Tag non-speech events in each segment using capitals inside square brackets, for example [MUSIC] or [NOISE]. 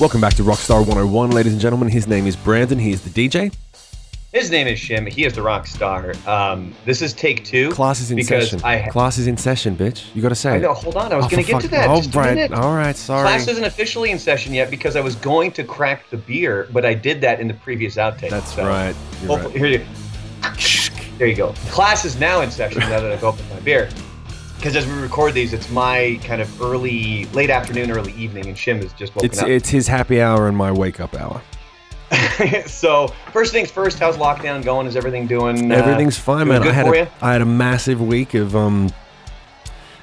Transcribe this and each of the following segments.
Welcome back to Rockstar 101, ladies and gentlemen. His name is Brandon. He is the DJ. His name is Shim. He is the rock star. Um, this is take two. Class is in session. I, Class is in session, bitch. You got to say I know. Hold on. I was Oh, going to for get to that. Oh, right. All right. Sorry. Class isn't officially in session yet because I was going to crack the beer, but I did that in the previous outtake. That's so right. You're right. Here you. [LAUGHS] There you go. Class is now in session now that I've opened my beer. Because as we record these, it's my kind of early, late afternoon, early evening, and Shim is just woken It's up. it's his happy hour and my wake up hour. [LAUGHS] so first things first, how's lockdown going? Is everything doing? uh, Everything's fine, doing man. I had for a, you? I had a massive week of um,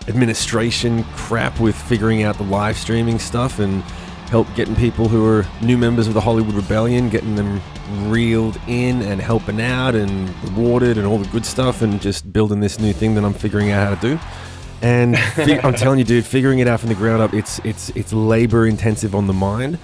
administration crap with figuring out the live streaming stuff and help getting people who are new members of the Hollywood Rebellion, getting them reeled in and helping out and rewarded and all the good stuff, and just building this new thing that I'm figuring out how to do. And I'm telling you, dude, figuring it out from the ground up, it's it's it's labor intensive on the mind,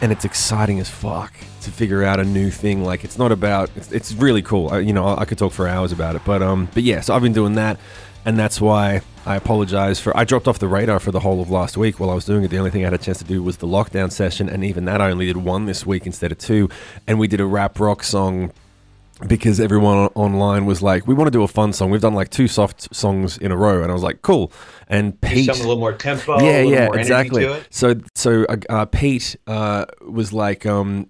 and it's exciting as fuck to figure out a new thing. Like it's not about it's, it's really cool. I, you know, I, I could talk for hours about it, but um, but yeah. So I've been doing that, and that's why I apologize for I dropped off the radar for the whole of last week while I was doing it. The only thing I had a chance to do was the lockdown session, and even that I only did one this week instead of two. And we did a rap rock song because everyone online was like, "We want to do a fun song." We've done like two soft songs in a row, and I was like, "Cool." And Pete, something a little more tempo. yeah, yeah, more exactly. To it. So, so uh, uh, Pete uh, was like, um,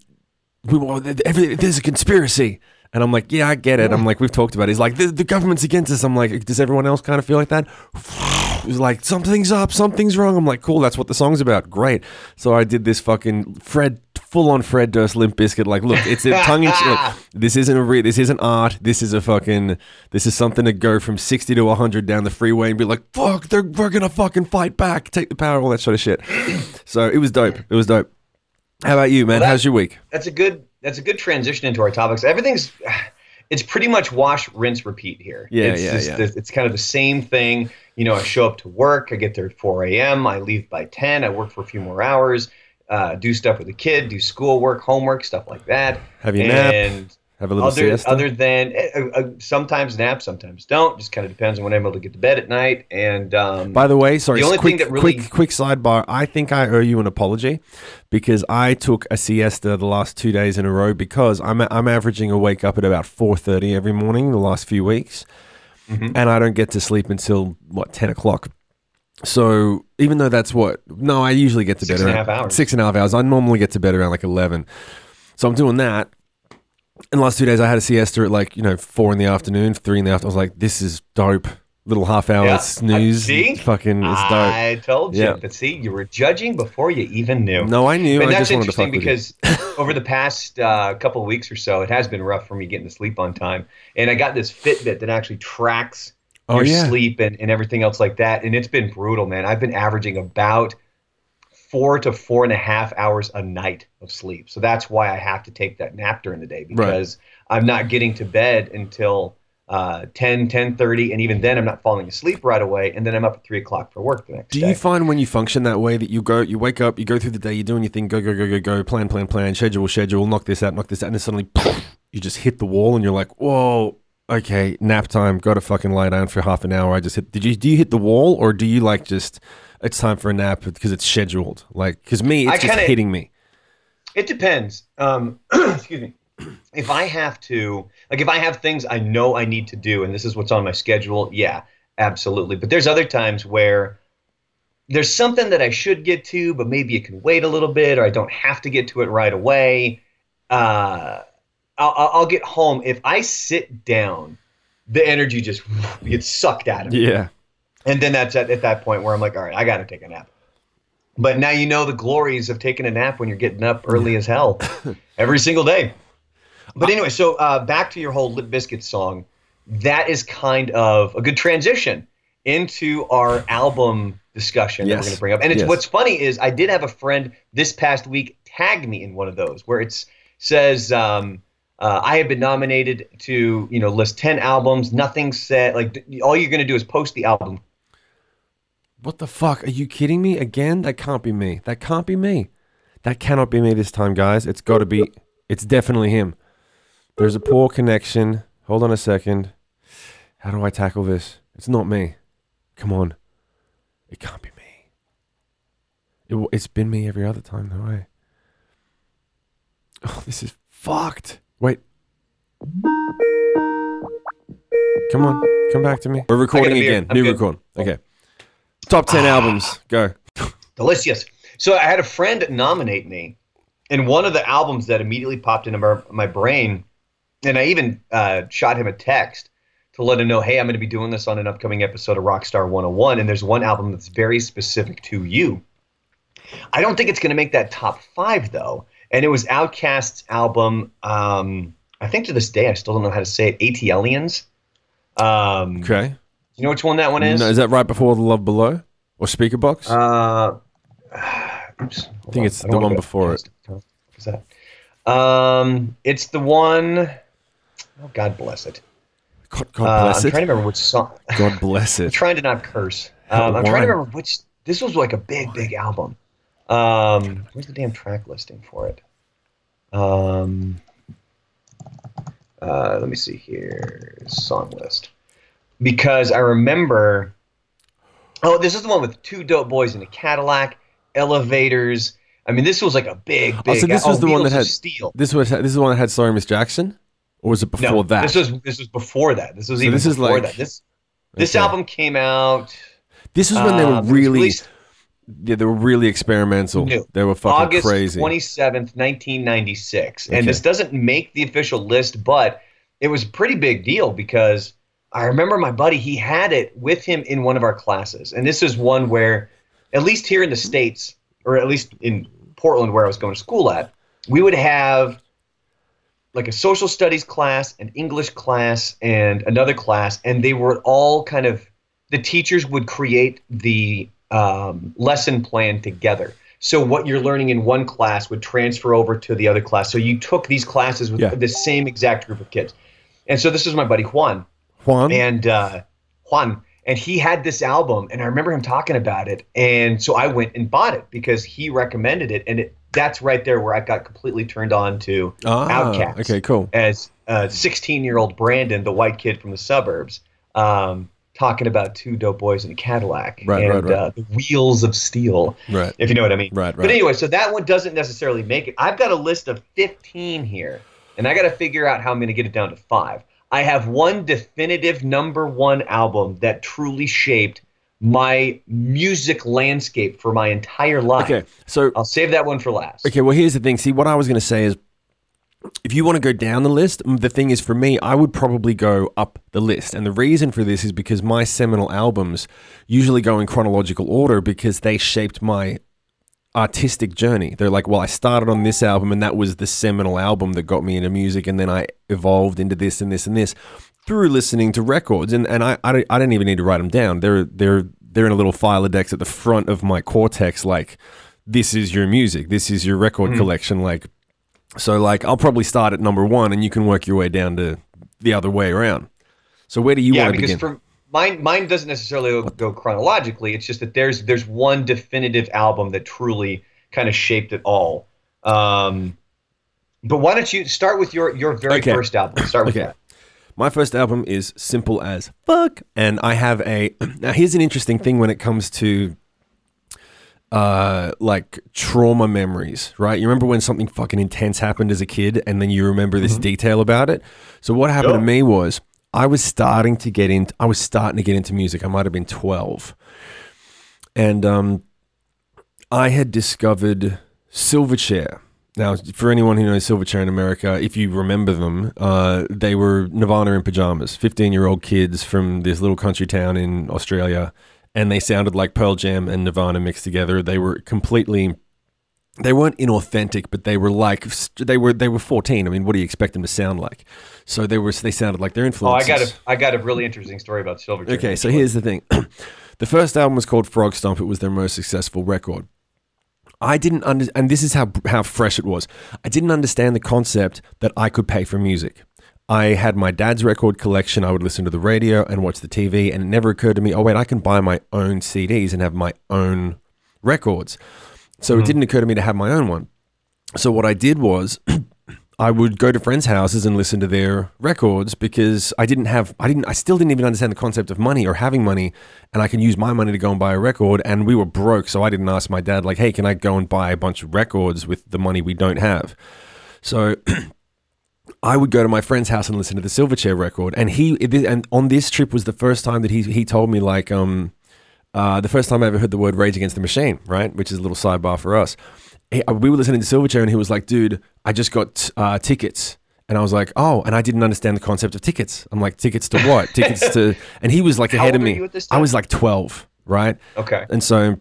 "We want every, there's a conspiracy." And I'm like, yeah, I get it. I'm like, we've talked about it. He's like, the, the government's against us. I'm like, does everyone else kind of feel like that? He's like, something's up, something's wrong. I'm like, cool, that's what the song's about. Great. So I did this fucking Fred, full on Fred Durst Limp Bizkit. Like, look, it's a [LAUGHS] tongue in cheek. This isn't a re- this isn't art. This is a fucking, this is something to go from 60 to 100 down the freeway and be like, fuck, they're, we're gonna fucking fight back, take the power, all that sort of shit. [CLEARS THROAT] So it was dope. It was dope. How about you, man? Well, that- How's your week? That's a good. That's a good transition into our topics. Everything's. It's pretty much wash, rinse, repeat here. Yeah, it's yeah, yeah. the- it's kind of the same thing. You know, I show up to work. I get there at 4 a.m. I leave by 10. I work for a few more hours. Uh, do stuff with the kid. Do schoolwork, homework, stuff like that. Have nap? and Have a little other, siesta? other than uh, uh, sometimes nap, sometimes don't. Just kind of depends on when I'm able to get to bed at night. And um, By the way, sorry, The only quick, thing that really- quick, quick sidebar. I think I owe you an apology because I took a siesta the last two days in a row because I'm I'm averaging a wake up at about four thirty every morning the last few weeks, Mhm. and I don't get to sleep until what ten o'clock. So even though that's what no, I usually get to Six bed and a around half hours. Six and a half hours. I normally get to bed around like eleven. So I'm doing that. In the last two days, I had a siesta at like you know four in the afternoon, three in the afternoon. I was like, "This is dope." Little half hour Yeah. snooze. See? It's fucking, it's dope. I told you. Yeah. But see, you were judging before you even knew. No, I knew. and I that's just wanted to fuck interesting because [LAUGHS] over the past uh, couple of weeks or so, it has been rough for me getting to sleep on time. And I got this Fitbit that actually tracks Oh, your yeah. sleep and, and everything else like that. And it's been brutal, man. I've been averaging about four to four and a half hours a night of sleep. So that's why I have to take that nap during the day because I'm not getting to bed until uh, 10, 10.30. And even then, I'm not falling asleep right away. And then I'm up at 3 o'clock for work the next Do day. Do you find when you function that way that you go, you wake up, you go through the day, you're doing your thing, go, go, go, go, go, plan, plan, plan, schedule, schedule, knock this out, knock this out, and then suddenly you just hit the wall and you're like, whoa, okay, nap time, got to fucking lie down for half an hour. I just hit. Did you do you hit the wall or do you like just it's time for a nap because it's scheduled? Like, because me, it's I just kinda- hitting me. It depends. Um, [CLEARS THROAT] excuse me. If I have to, like, if I have things I know I need to do, and this is what's on my schedule, yeah, absolutely. But there's other times where there's something that I should get to, but maybe it can wait a little bit, or I don't have to get to it right away. Uh, I'll, I'll I'll get home. If I sit down, the energy just gets sucked out of me. Yeah. And then that's at, at that point where I'm like, all right, I got to take a nap. But now you know the glories of taking a nap when you're getting up early as hell [LAUGHS] every single day. But anyway, so uh, back to your whole Limp Bizkit song. That is kind of a good transition into our album discussion that we're going to bring up. And it's Yes. what's funny is I did have a friend this past week tag me in one of those where it says um, uh, I have been nominated to you know list ten albums. Nothing said like all you're going to do is post the album What the fuck? Are you kidding me again? That can't be me. That can't be me. That cannot be me this time, guys. It's got to be. It's definitely him. There's a poor connection. Hold on a second. How do I tackle this? It's not me. Come on. It can't be me. It, it's been me every other time, though. Eh? Oh, this is fucked. Wait. Come on, come back to me. We're recording again. New record. Okay. Top ten albums. Go. Delicious. So I had a friend nominate me, and one of the albums that immediately popped into my, my brain, and I even uh, shot him a text to let him know, hey, I'm going to be doing this on an upcoming episode of Rockstar 101, and there's one album that's very specific to you. I don't think it's going to make that top five though, and it was Outkast's album. Um, I think to this day I still don't know how to say it. ATLiens. Um, Okay. You know which one that one is? No, is that right before the Love Below or Speakerboxxx? Uh, [SIGHS] oops. I think it's the one before it. What's that? Um, it's the one oh God bless it. God, God Uh, bless I'm it. trying to remember which song. God [LAUGHS] bless I'm it. trying to not curse. Um, I'm trying to remember which. This was like a big, big album. Um, where's the damn track listing for it? Um, uh, let me see here. Song list. Because I remember. Oh, this is the one with two dope boys in a Cadillac, elevators. I mean, this was like a big, big. Oh, so this was the one that had- steel. This was this is the one that had Sorry Miss Jackson, or was it before no, that? this was this was before that. This was So even this is before like- that. This this Okay. album came out. This was when they were um, really, yeah, they were really experimental. New. They were fucking August crazy. 27th, 1996. Okay. And this doesn't make the official list, but it was a pretty big deal because I remember my buddy, he had it with him in one of our classes. And this is one where, at least here in the States, or at least in Portland where I was going to school at, we would have like a social studies class, an English class, and another class. And they were all kind of, the teachers would create the um, lesson plan together. So what you're learning in one class would transfer over to the other class. So you took these classes with Yeah. the same exact group of kids. And so this is my buddy Juan Juan. and uh, Juan, and he had this album, and I remember him talking about it, and so I went and bought it because he recommended it, and it that's right there where I got completely turned on to ah, Outkast. Okay, cool. as a 16 year old Brandon, the white kid from the suburbs, um, talking about two dope boys in a Cadillac Right, and right, right. Uh, the wheels of steel, Right, if you know what I mean. right, right. But anyway, so that one doesn't necessarily make it. I've got a list of 15 here, and I got to figure out how I'm going to get it down to five. I have one definitive number one album that truly shaped my music landscape for my entire life. Okay, so I'll save that one for last. Okay, well, here's the thing. See, what I was going to say is if you want to go down the list, the thing is for me, I would probably go up the list. And the reason for this is because my seminal albums usually go in chronological order because they shaped my artistic journey. They're like, well, I started on this album and that was the seminal album that got me into music. And then I evolved into this and this and this through listening to records. And, and I, I, don't- I didn't even need to write them down. They're, they're, they're in a little Filodex at the front of my cortex, like, this is your music. This is your record hmm. collection. Like, so like I'll probably start at number one, and you can work your way down to the other way around. So where do you yeah, want to begin? for mine, mine doesn't necessarily go chronologically. It's just that there's there's one definitive album that truly kind of shaped it all. Um, but why don't you start with your your very Okay. first album? Start with Okay. that. My first album is simple as fuck, and I have a. [CLEARS THROAT] Now here's an interesting thing when it comes to. Uh, like trauma memories, right? You remember when something fucking intense happened as a kid, and then you remember this detail about it. So what happened to me was I was starting to get in. I was starting to get into music. I might have been twelve, and um, I had discovered Silverchair. Now, for anyone who knows Silverchair in America, if you remember them, uh, they were Nirvana in pajamas, 15 year old kids from this little country town in Australia, and they sounded like Pearl Jam and Nirvana mixed together. They were completely. They weren't inauthentic, but they were like they were they were 14. I mean, what do you expect them to sound like? So they were they sounded like their influences. Oh, I got a I got a really interesting story about Silverchair. Okay, so here's the thing. [CLEARS THROAT] the first album was called Frogstomp. It was their most successful record. I didn't under, and this is how how fresh it was. I didn't understand the concept that I could pay for music. I had my dad's record collection. I would listen to the radio and watch the TV, and it never occurred to me, oh wait, I can buy my own CDs and have my own records. So it didn't occur to me to have my own one. So what I did was [CLEARS THROAT] I would go to friends' houses and listen to their records because I didn't have, I didn't, I still didn't even understand the concept of money or having money, and I can use my money to go and buy a record. And we were broke, so I didn't ask my dad like, "Hey, can I go and buy a bunch of records with the money we don't have?" So [CLEARS THROAT] I would go to my friend's house and listen to the Silverchair record, and he and on this trip was the first time that he he told me like um uh the first time I ever heard the word Rage Against the Machine, right? Which is a little sidebar for us. He, we were listening to Silverchair, and he was like, "Dude, I just got uh, tickets." And I was like, oh, and I didn't understand the concept of tickets. I'm like, tickets to what? [LAUGHS] tickets to, and he was like ahead of me. I was like 12, right? Okay. And so,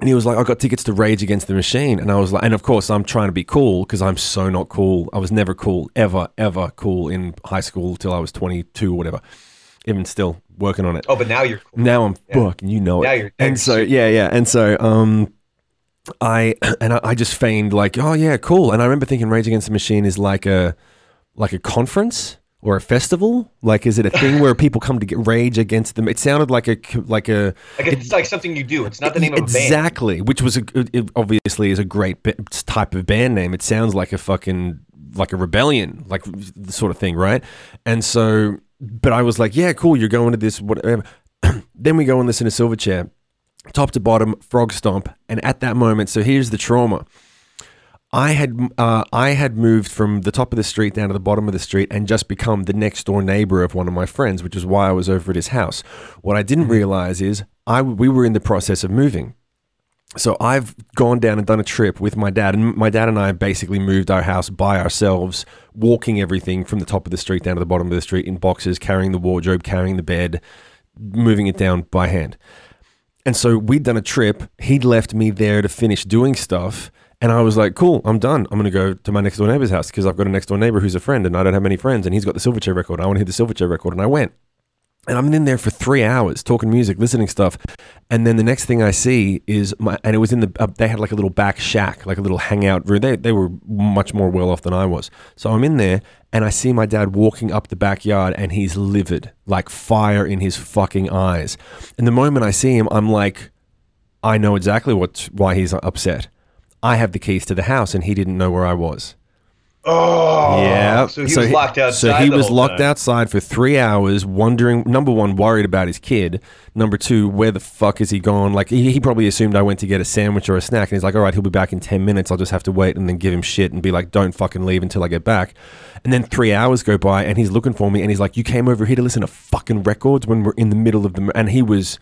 and he was like, I got tickets to Rage Against the Machine. And I was like, and of course, I'm trying to be cool because I'm so not cool. I was never cool, ever, ever cool in high school till I was 22 or whatever. Even still working on it. Oh, but now you're cool. Now I'm Yeah. fucking, you know it. Now you're- and so yeah, yeah, and so um, I [CLEARS THROAT] and I, I just feigned like, oh yeah, cool. And I remember thinking Rage Against the Machine is like a like a conference or a festival. Like, is it a thing [LAUGHS] where people come to get rage against them? It sounded like a like a Like it's like something you do. It's not the name of a band. exactly, which was a, it obviously is a great type of band name. It sounds like a fucking like a rebellion, like the sort of thing, right? And so, but I was like, yeah, cool. You're going to this whatever. [CLEARS THROAT] then we go and listen to Silverchair, top to bottom, Frogstomp, and at that moment, so here's the trauma. I had uh, I had moved from the top of the street down to the bottom of the street and just become the next door neighbor of one of my friends, which is why I was over at his house. What I didn't realize is I we were in the process of moving. So I've gone down and done a trip with my dad, and my dad and I basically moved our house by ourselves, walking everything from the top of the street down to the bottom of the street in boxes, carrying the wardrobe, carrying the bed, moving it down by hand. And so we'd done a trip. He'd left me there to finish doing stuff. And I was like, cool, I'm done. I'm going to go to my next door neighbor's house because I've got a next door neighbor who's a friend and I don't have many friends. And he's got the Silverchair record. I want to hear the Silverchair record. And I went. And I'm in there for three hours talking music, listening stuff. And then the next thing I see is my, and it was in the, uh, they had like a little back shack, like a little hangout room. They, they were much more well off than I was. So I'm in there and I see my dad walking up the backyard and he's livid, like fire in his fucking eyes. And the moment I see him, I'm like, I know exactly what, why he's upset. I have the keys to the house and he didn't know where I was. Oh, Yeah. So he was locked outside. So he was locked time. outside for three hours, wondering. Number one, worried about his kid. Number two, where the fuck is he gone? Like he, he probably assumed I went to get a sandwich or a snack, and he's like, "All right, he'll be back in ten minutes. I'll just have to wait and then give him shit and be like, don't fucking leave until I get back." And then three hours go by, and he's looking for me, and he's like, "You came over here to listen to fucking records when we're in the middle of the." And he was,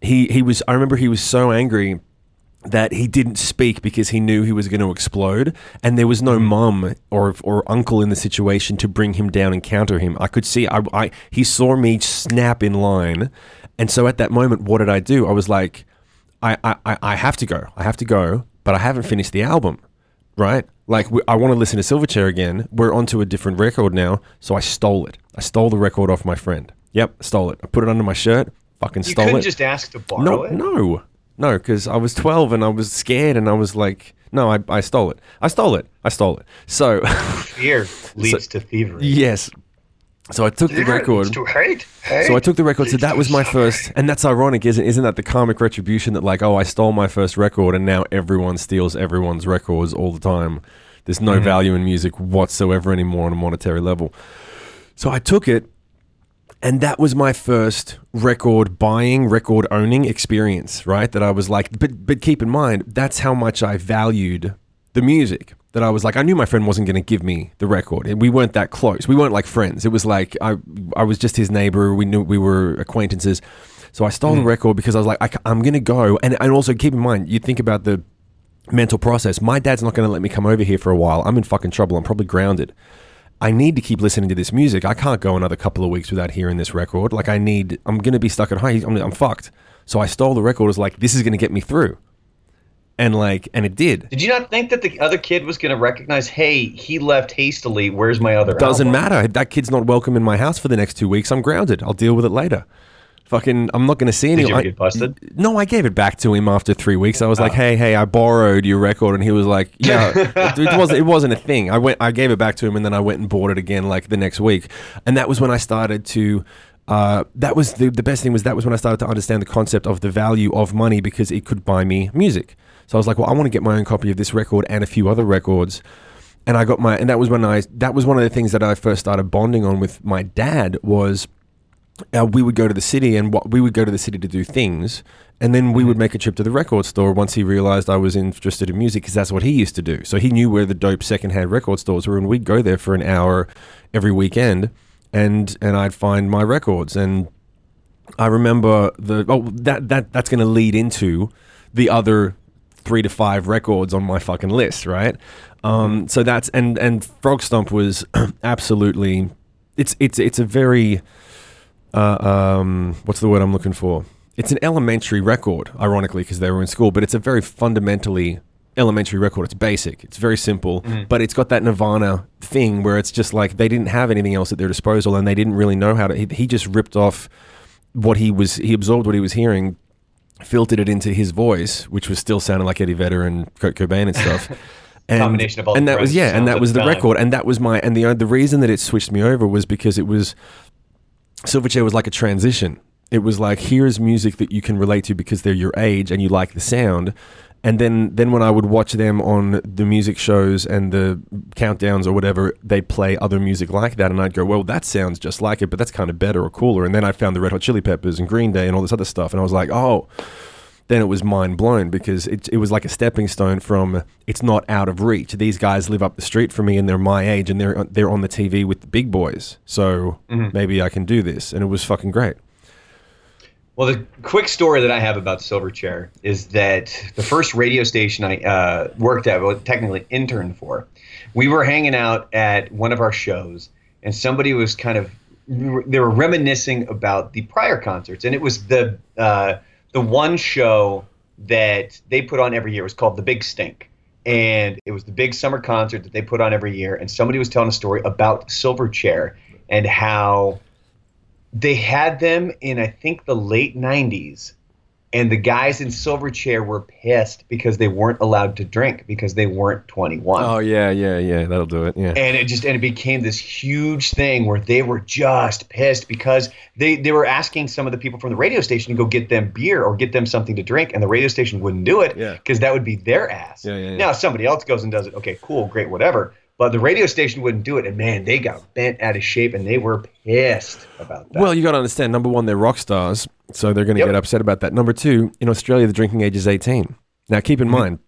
he he was. I remember he was so angry that he didn't speak because he knew he was going to explode, and there was no mm-hmm. mum or or uncle in the situation to bring him down and counter him. I could see, I, I he saw me snap in line, and so at that moment, what did I do? I was like, I I, I- have to go, I have to go, but I haven't finished the album, right? Like we, I want to listen to Silverchair again. We're onto a different record now, so I stole it. I stole the record off my friend. Yep, stole it. I put it under my shirt. Fucking You stole couldn't it. just ask to borrow No, it. no, no, because I was 12 and I was scared and I was like, no, I, I stole it. I stole it. I stole it. So, [LAUGHS] Fear leads to thievery. yes. So I took the record. leads to hate. hate So I took the record. So that was my suffering. first, and that's ironic, isn't? Isn't that the karmic retribution that like, oh, I stole my first record, and now everyone steals everyone's records all the time. There's no mm-hmm. value in music whatsoever anymore on a monetary level. So I took it, and that was my first record buying, record owning experience. Right? That I was like, but but keep in mind, that's how much I valued the music. That I was like, I knew my friend wasn't going to give me the record. And We weren't that close. We weren't like friends. It was like I, I was just his neighbor. We knew we were acquaintances. So I stole the mm. record because I was like, I, am going to go. And and also keep in mind, you think about the mental process. My dad's not going to let me come over here for a while. I'm in fucking trouble. I'm probably grounded. I need to keep listening to this music. I can't go another couple of weeks without hearing this record. Like I need, I'm going to be stuck at home. I'm, I'm fucked. So I stole the record. I was like, this is going to get me through. And like, and it did. Did you not think that the other kid was going to recognize, hey, he left hastily. Where's my other Doesn't album? matter. That kid's not welcome in my house for the next two weeks. I'm grounded. I'll deal with it later. Fucking, I'm not going to see Did anyone. you ever I- get busted? No, I gave it back to him after three weeks. I was like, Oh. "Hey, hey, I borrowed your record," and he was like, [LAUGHS] "Yeah, it, it wasn't. It wasn't a thing." I went, I gave it back to him, and then I went and bought it again, like the next week, and that was when I started to. Uh, that was the the best thing was that was when I started to understand the concept of the value of money because it could buy me music. So I was like, "Well, I want to get my own copy of this record and a few other records." And I got my, and that was when I, that was one of the things that I first started bonding on with my dad was uh, we would go to the city and what we would go to the city to do things And then we would make a trip to the record store once he realized I was interested in music because that's what he used to do. So he knew where the dope secondhand record stores were, and we'd go there for an hour every weekend, and and I'd find my records. And I remember the oh that that that's going to lead into the other three to five records on my fucking list, right? Um, so that's and and Frogstomp was [CLEARS THROAT] absolutely it's it's it's a very uh, um, what's the word I'm looking for? It's an elementary record, ironically, because they were in school, but it's a very fundamentally elementary record. It's basic, it's very simple, but it's got that Nirvana thing where it's just like they didn't have anything else at their disposal and they didn't really know how to. He, he just ripped off what he was, he absorbed what he was hearing, filtered it into his voice, which was still sounding like Eddie Vedder and Kurt Cobain and stuff. [LAUGHS] And, Combination of all and the that was yeah, and that was the the time. record, and that was my and the the reason that it switched me over was because it was Silverchair was like a transition. It was like here's music that you can relate to because they're your age and you like the sound. And then, then when I would watch them on the music shows and the countdowns or whatever, they play other music like that, and I'd go, "Well, that sounds just like it, but that's kind of better or cooler." And then I found the Red Hot Chili Peppers and Green Day and all this other stuff, and I was like, "Oh." Then it was mind blown because it, it was like a stepping stone from it's not out of reach. These guys live up the street from me and they're my age and they're they're on the TV with the big boys, so maybe I can do this, and it was fucking great. Well, the quick story that I have about Silverchair is that the first radio station I uh, worked at, well, technically interned for, we were hanging out at one of our shows, and somebody was kind of they were reminiscing about the prior concerts, and it was the uh, the one show that they put on every year. Was called the Big Stink, and it was the big summer concert that they put on every year. And somebody was telling a story about Silverchair and how they had them in I think the late '90s, and the guys in Silverchair were pissed because they weren't allowed to drink because they weren't 21. Oh yeah, yeah, yeah. That'll do it. Yeah. And it just and it became this huge thing where they were just pissed because they they were asking some of the people from the radio station to go get them beer or get them something to drink, and the radio station wouldn't do it Yeah. because that would be their ass. Yeah, yeah, yeah. Now if somebody else goes and does it. Okay, cool, great, whatever. But the radio station wouldn't do it, and man, they got bent out of shape, and they were pissed about that. Well, you got to understand. Number one, they're rock stars, so they're going to Yep. get upset about that. Number two, in Australia, the drinking age is eighteen. Now, keep Mm-hmm. in mind,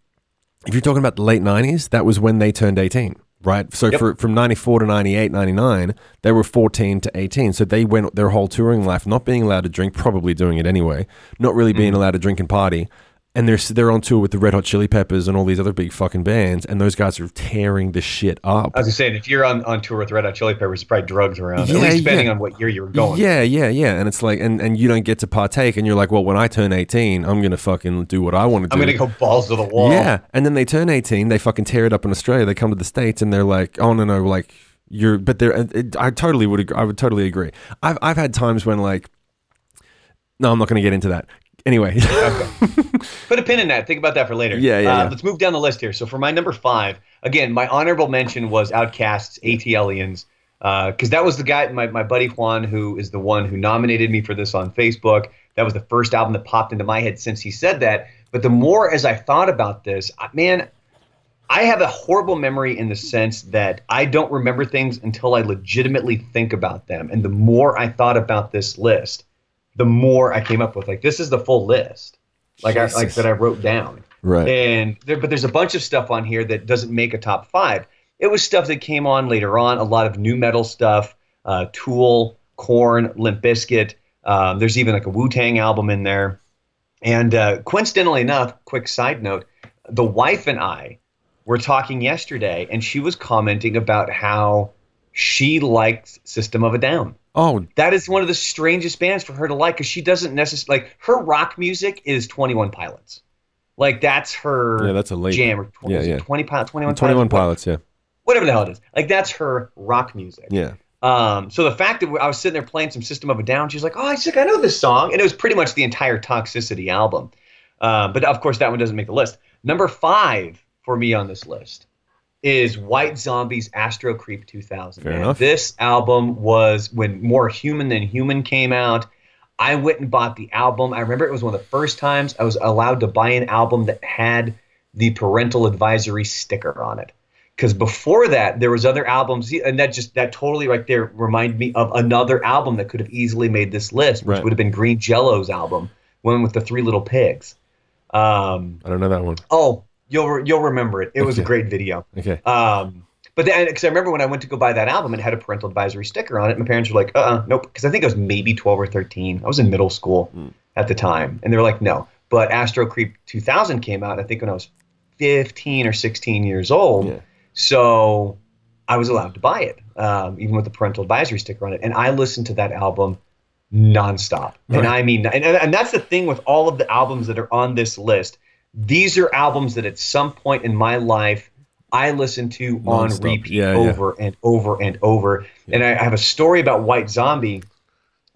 if you're talking about the late '90s, that was when they turned eighteen, right? So Yep. for, from '94 to '98, '99, they were 14 to 18. So they went their whole touring life not being allowed to drink, probably doing it anyway, not really Mm-hmm. being allowed to drink and party. And they're they're on tour with the Red Hot Chili Peppers and all these other big fucking bands, and those guys are tearing the shit up. I was just saying, if you're on, on tour with Red Hot Chili Peppers, there's probably drugs around. Yeah, at least depending yeah. on what year you were going. Yeah, yeah, yeah. And it's like, and, and you don't get to partake, and you're like, well, when I turn 18, I'm going to fucking do what I want to do. I'm gonna go balls to the wall. Yeah. And then they turn 18, they fucking tear it up in Australia. They come to the States, and they're like, oh, no, no, like, you're, but they're, it, I totally would, agree, I would totally agree. I've, I've had times when, like, no, I'm not going to get into that. Anyway, [LAUGHS] Put a pin in that. Think about that for later. Yeah, yeah, Uh, yeah. Let's move down the list here. So for my number five, again, my honorable mention was Outkast's, ATLiens, because that was the guy, my, my buddy Juan, who is the one who nominated me for this on Facebook. That was the first album that popped into my head since he said that. But the more as I thought about this, man, I have a horrible memory in the sense that I don't remember things until I legitimately think about them. And the more I thought about this list, the more I came up with like this is the full list, like I, like that I wrote down. right. And there, but there's a bunch of stuff on here that doesn't make a top five. It was stuff that came on later on, a lot of new metal stuff, uh, Tool, Korn, Limp Bizkit. Um, there's even like a Wu Tang album in there. And uh, coincidentally enough, quick side note, the wife and I were talking yesterday, and she was commenting about how she likes System of a Down oh, that is one of the strangest bands for her to like because she doesn't necessarily like her rock music is 21 pilots like that's her Yeah, that's a late- jam or 20, yeah, yeah. 20 pilots 21, 21 pilots, pilots, yeah. whatever the hell it is like that's her rock music Yeah. um, so the fact that I was sitting there playing some System of a Down, she's like, "Oh, she's like, I know this song," and it was pretty much the entire Toxicity album. Uh, but of course, that one doesn't make the list. Number five for me on this list is White Zombies' Astro Creep 2000. Fair man. enough. This album was when More Human Than Human came out. I went and bought the album. I remember it was one of the first times I was allowed to buy an album that had the parental advisory sticker on it because before that there was other albums and that just that totally right there reminded me of another album that could have easily made this list which Right. would have been green jello's album one with the three little pigs. Um, I don't know that one. oh, you'll re- you'll remember it. It was a great video. Okay. Um, but then, because I remember when I went to go buy that album, it had a parental advisory sticker on it. My parents were like, "Uh, uh nope," because I think I was maybe twelve or thirteen. I was in middle school Mm. at the time, and they were like, "No." But Astro Creep 2000 came out. I think when I was fifteen or sixteen years old. Yeah. So I was allowed to buy it, um, even with the parental advisory sticker on it. And I listened to that album nonstop. And I mean, and and that's the thing with all of the albums that are on this list. These are albums that at some point in my life I listened to on Nonstop. repeat Yeah, yeah. over and over and over. And I I have a story about White Zombie,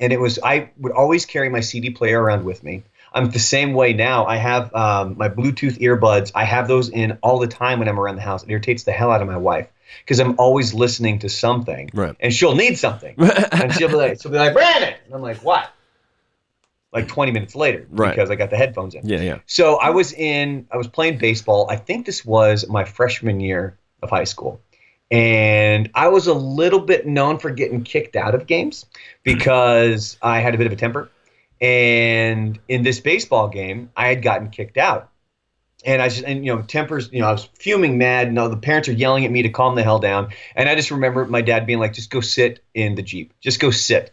and it was I would always carry my CD player around with me. I'm the same way now. I have um, my Bluetooth earbuds. I have those in all the time when I'm around the house. It irritates the hell out of my wife because I'm always listening to something, Right. and she'll need something, [LAUGHS] and she'll be like, she'll be like, Brandon, and I'm like, what? Like 20 minutes later, Right. because I got the headphones in. Yeah, yeah. So I was in, I was playing baseball. I think this was my freshman year of high school. And I was a little bit known for getting kicked out of games [CLEARS THROAT] because I had a bit of a temper. And in this baseball game, I had gotten kicked out. And I just, and you know, tempers, you know, I was fuming mad. No, the parents are yelling at me to calm the hell down. And I just remember my dad being like, just go sit in the Jeep. Just go sit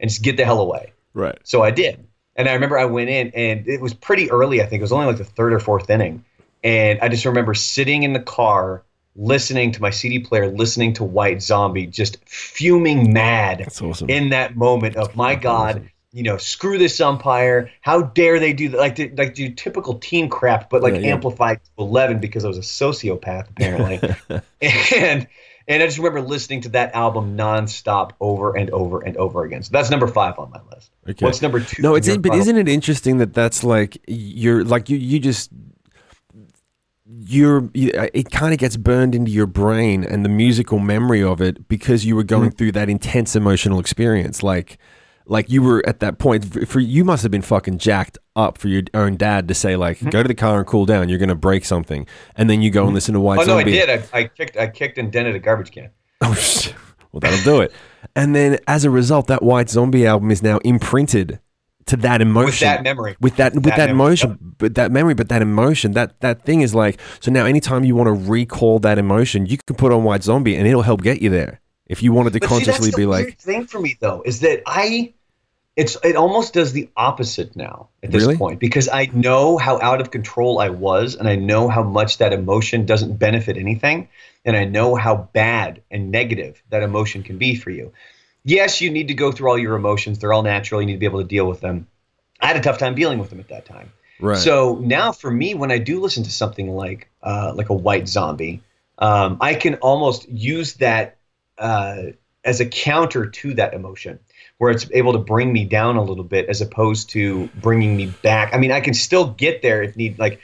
and just get the hell away. Right. So I did. And I remember I went in and it was pretty early, I think. It was only like the third or fourth inning. And I just remember sitting in the car, listening to my CD player, listening to White Zombie, just fuming mad awesome. in that moment of my God, awesome. you know, screw this umpire. How dare they do that? Like, do- like do typical team crap, but like Yeah, yeah. amplified to 11 because I was a sociopath, apparently. [LAUGHS] and and I just remember listening to that album nonstop over and over and over again. So that's number five on my list. Okay. What's number two? No, it's your but isn't it interesting that that's like you're like you you just you're you, it kind of gets burned into your brain and the musical memory of it because you were going Mm-hmm. through that intense emotional experience like like you were at that point for, you must have been fucking jacked up for your own dad to say like mm-hmm. go to the car and cool down you're going to break something and then you go and mm-hmm. listen to White Zombie. Oh no, I did. I, I kicked. I kicked and dented a garbage can. [LAUGHS] Oh, shit. well, that'll do it. And then as a result, that White Zombie album is now imprinted to that emotion. With that memory. With that, with That that, emotion, but that memory, but that emotion, that that thing is like. So now, anytime you want to recall that emotion, you can put on White Zombie, and it'll help get you there. If you wanted to But see, consciously that's be like, thing for me though is that I, it's it almost does the opposite now at this Really? point because I know how out of control I was and I know how much that emotion doesn't benefit anything and I know how bad and negative that emotion can be for you. Yes, you need to go through all your emotions; they're all natural. You need to be able to deal with them. I had a tough time dealing with them at that time. right, So now for me, when I do listen to something like uh, like a White Zombie, um, I can almost use that uh, as a counter to that emotion, where it's able to bring me down a little bit as opposed to bringing me back. I mean, I can still get there if need like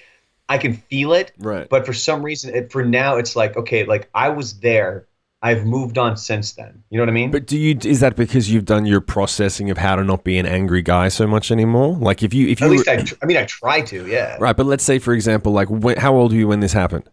I can feel it, right, but for some reason, it, for now, it's like okay, like I was there. I've moved on since then. You know what I mean? But do you? Is that because you've done your processing of how to not be an angry guy so much anymore? Like if you, if you, At least were- I, tr- I mean, I try to. Yeah. right. But let's say, for example, like when, how old were you when this happened?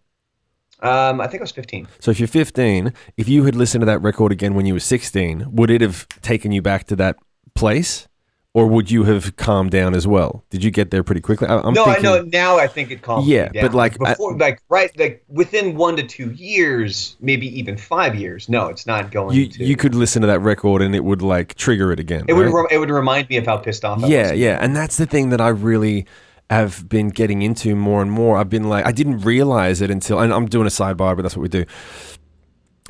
Um, I think I was 15. So if you're 15, if you had listened to that record again when you were 16, would it have taken you back to that place, or would you have calmed down as well? Did you get there pretty quickly? I, I'm no, thinking, I know now. I think it calms Yeah, but, like, I- before, like right, like within one to two years, maybe even five years. No, it's not going You to. you could listen to that record and it would like trigger it again. it would right? re- it would remind me of how pissed off. I yeah, was. yeah, and that's the thing that I really have been getting into more and more. I've been like, I didn't realize it until, and I'm doing a sidebar, but that's what we do.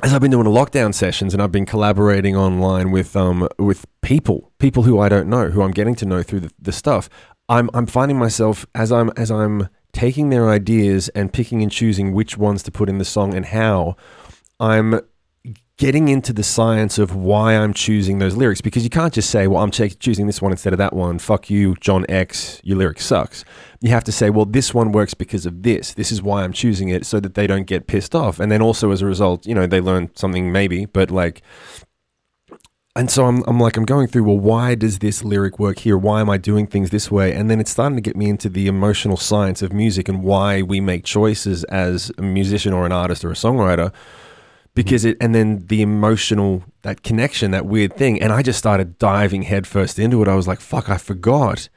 As I've been doing lockdown sessions and I've been collaborating online with um with people, people who I don't know, who I'm getting to know through the, the stuff. I'm I'm finding myself as I'm as I'm taking their ideas and picking and choosing which ones to put in the song and how. I'm getting into the science of why I'm choosing those lyrics because you can't just say, well, I'm ch- choosing this one instead of that one. Fuck you, John X, your lyric sucks. You have to say, well, this one works because of this. This is why I'm choosing it so that they don't get pissed off. And then also as a result, you know, they learn something maybe, but like, and so I'm, I'm like, I'm going through, well, why does this lyric work here? Why am I doing things this way? And then it's starting to get me into the emotional science of music and why we make choices as a musician or an artist or a songwriter because it and then the emotional that connection that weird thing. And i just started diving headfirst into it. I was like fuck i forgot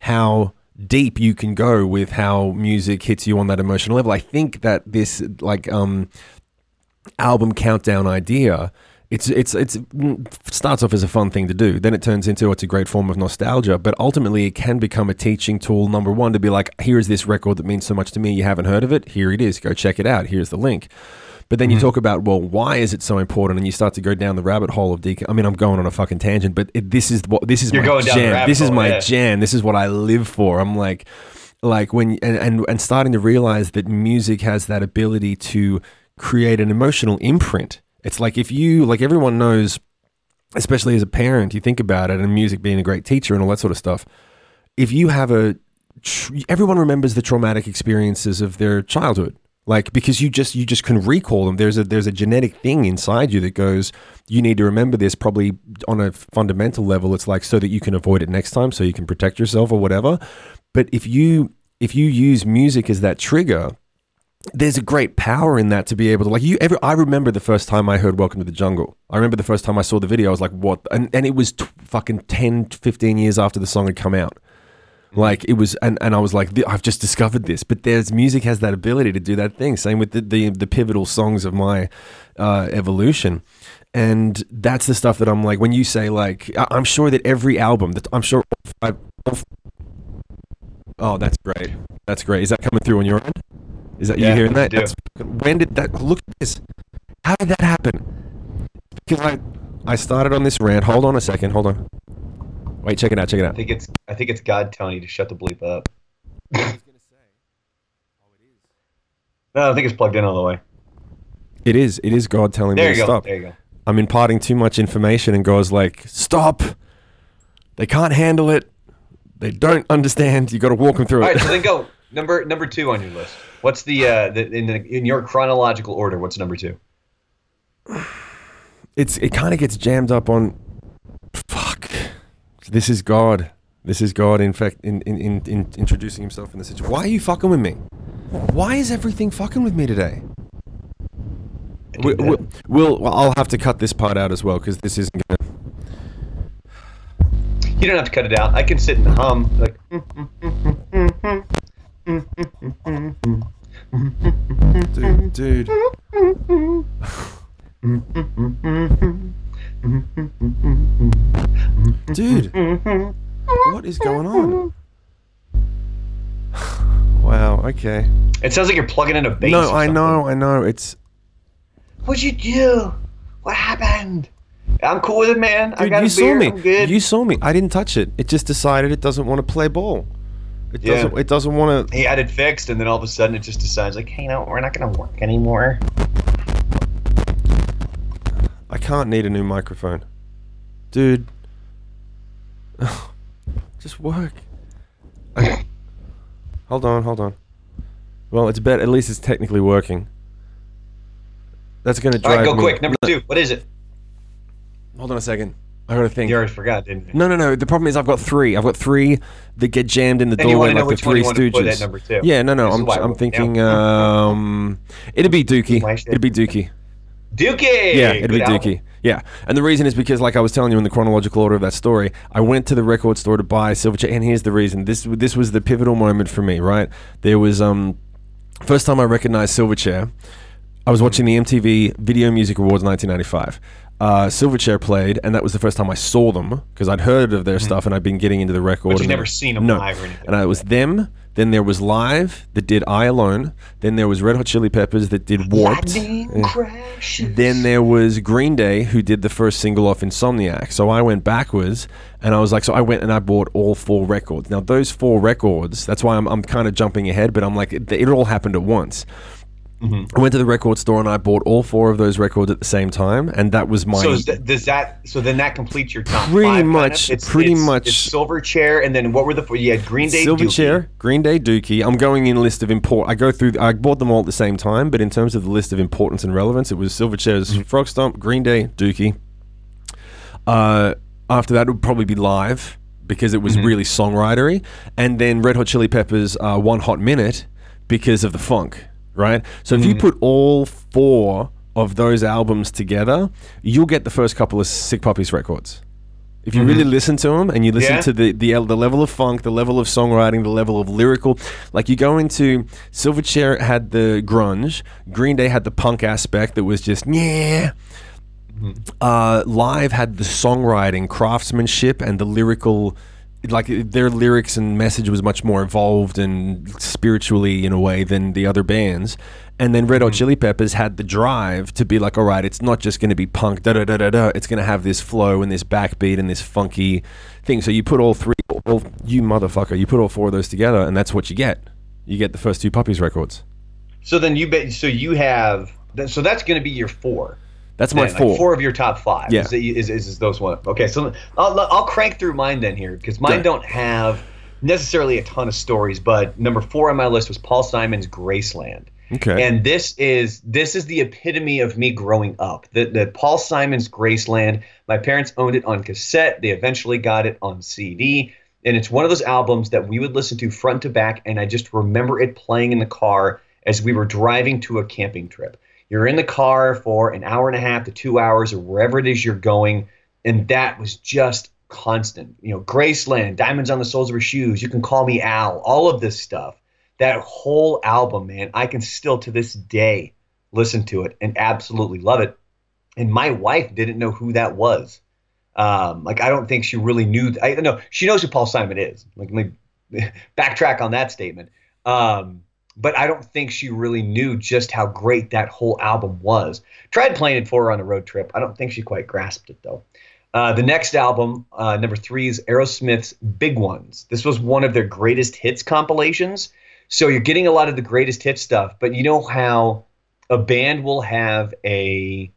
how deep you can go with how music hits you on that emotional level. I think that this like um album countdown idea it's it's it's starts off as a fun thing to do. Then it turns into it's a great form of nostalgia. But ultimately it can become a teaching tool number one to be like here's this record that means so much to me. You haven't heard of it? Here it is. Go check it out. Here's the link but then you Mm-hmm. talk about well why is it so important? And you start to go down the rabbit hole of decon i mean i'm going on a fucking tangent but it, this is what this is You're my jam. this is my yeah. jam. This is what i live for. I'm like like when and, and and starting to realize that music has that ability to create an emotional imprint. It's like if you like everyone knows especially as a parent you think about it and music being a great teacher and all that sort of stuff. If you have a tr- everyone remembers the traumatic experiences of their childhood like because you just you just can recall them there's a there's a genetic thing inside you that goes you need to remember this probably on a fundamental level it's like so that you can avoid it next time so you can protect yourself or whatever but if you if you use music as that trigger there's a great power in that to be able to like you ever I remember the first time I heard Welcome to the Jungle. I remember the first time I saw the video I was like what and and it was t- fucking 10 15 years after the song had come out. Like it was and and I was like I've just discovered this. But there's music has that ability to do that thing. Same with the the, the pivotal songs of my uh, evolution. And that's the stuff that I'm like when you say like I- I'm sure that every album that I'm sure I, Oh, that's great. That's great. Is that coming through on your end? Is that you hearing that? That's, when did that? Look at this. How did that happen? Because I, I started on this rant. Hold on a second. Hold on. Wait, check it out. Check it out. I out. think it's I think it's God telling you to shut the bleep up. No, I think it's plugged in all the way. It is. It is God telling there me to go, stop. There you go. I'm imparting too much information, and God's like, stop. They can't handle it. They don't understand. You got to walk them through All it. right, so then go [LAUGHS] number number two on your list. What's the uh the, in the, in your chronological order? What's number two? it's it kind of gets jammed up on fuck this is god this is god in fact in, in, in, in introducing himself in the situation why are you fucking with me why is everything fucking with me today we, we, we'll well, i'll have to cut this part out as well because this isn't gonna You don't have to cut it out. I can sit and hum like. dude dude dude what is going on [SIGHS] wow okay It sounds like you're plugging in a bass. no i know i know it's What'd you do? What happened? I'm cool with it, man. I got you a saw beer. me. I'm good. You saw me. I didn't touch it. It just decided it doesn't want to play ball. It Yeah. doesn't. It doesn't want to. he had it fixed, and then all of a sudden it just decides like, hey, no, we're not gonna work anymore. I can't need a new microphone, dude. [LAUGHS] just work. Okay. [COUGHS] Hold on. Hold on. Well, it's better. At least it's technically working. That's gonna All drive right, go me- quick. Number two. What is it? Hold on a second. I gotta think. You already forgot, didn't you? No, no, no. The problem is I've got three. I've got three that get jammed in the Then you doorway like the Three you wanna put Stooges. at number two. Yeah, no, no. This I'm, I I'm thinking. Um, it'd be Dookie. It'd be Dookie. Dookie. Yeah, it'd be Good album. Dookie. Yeah, and the reason is because, like I was telling you in the chronological order of that story, I went to the record store to buy Silverchair, and here's the reason. This this was the pivotal moment for me. Right, there was um, first time I recognized Silverchair. I was watching the MTV Video Music Awards 1995. Uh, Silverchair played, and that was the first time I saw them because I'd heard of their stuff and I'd been getting into the record. But and never seen 'em no. live or anything. And it was them. Then there was Live that did I Alone. Then there was Red Hot Chili Peppers that did Warped. Crashes. Then there was Green Day who did the first single off Insomniac. So I went backwards and I was like, so I went and I bought all four records. Now, those four records, that's why I'm, I'm kind of jumping ahead, but I'm like, it, it all happened at once. I went to the record store and I bought all four of those records at the same time, and that was my. So does that? So then that completes your top Pretty five, kind much- of? It's, pretty it's- much- It's Silverchair, and then what were the? four? You had Green Day, Dookie. Silverchair, Green Day, Dookie. I'm going in list of import. I go through. I bought them all at the same time, but in terms of the list of importance and relevance, it was Silverchair's Mm-hmm. Frogstomp, Green Day, Dookie. Uh, after that, it would probably be Live because it was Mm-hmm. really songwritery, and then Red Hot Chili Peppers, uh, One Hot Minute, because of the funk. Right. So Mm-hmm. if you put all four of those albums together, you'll get the first couple of Sick Puppies records. If you really listen to them and you listen Yeah. to the, the the level of funk, the level of songwriting, the level of lyrical, like you go into Silverchair had the grunge, Green Day had the punk aspect that was just yeah. Uh, live had the songwriting, craftsmanship, and the lyrical. Like their lyrics and message was much more evolved and spiritually in a way than the other bands. And then Red Hot mm-hmm. Chili Peppers had the drive to be like, all right, it's not just going to be punk, da da da da da. It's going to have this flow and this backbeat and this funky thing. So you put all three, all, you motherfucker, you put all four of those together, and that's what you get. You get the first two Puppies records. So then you bet. So you have. So that's going to be your four. That's my then, like four. four of your top five. Yeah. Is, is, is, is those one? Okay, so I'll, I'll crank through mine then here because mine don't have necessarily a ton of stories. But number four on my list was Paul Simon's Graceland. Okay. And this is this is the epitome of me growing up. The, the Paul Simon's Graceland. My parents owned it on cassette. They eventually got it on CD. And it's one of those albums that we would listen to front to back. And I just remember it playing in the car as we were driving to a camping trip. You're in the car for an hour and a half to two hours or wherever it is you're going. And that was just constant. You know, Graceland, Diamonds on the Soles of Her Shoes, You Can Call Me Al, all of this stuff that whole album, man, I can still to this day listen to it and absolutely love it. And my wife didn't know who that was. Um, like I don't think she really knew. I know she knows who Paul Simon is. Like let me [LAUGHS] backtrack on that statement. Um, but I don't think she really knew just how great that whole album was. Tried playing it for her on a road trip. I don't think she quite grasped it though. Uh, the next album, uh, number three, is Aerosmith's Big Ones. This was one of their greatest hits compilations. So you're getting a lot of the greatest hit stuff, but you know how a band will have a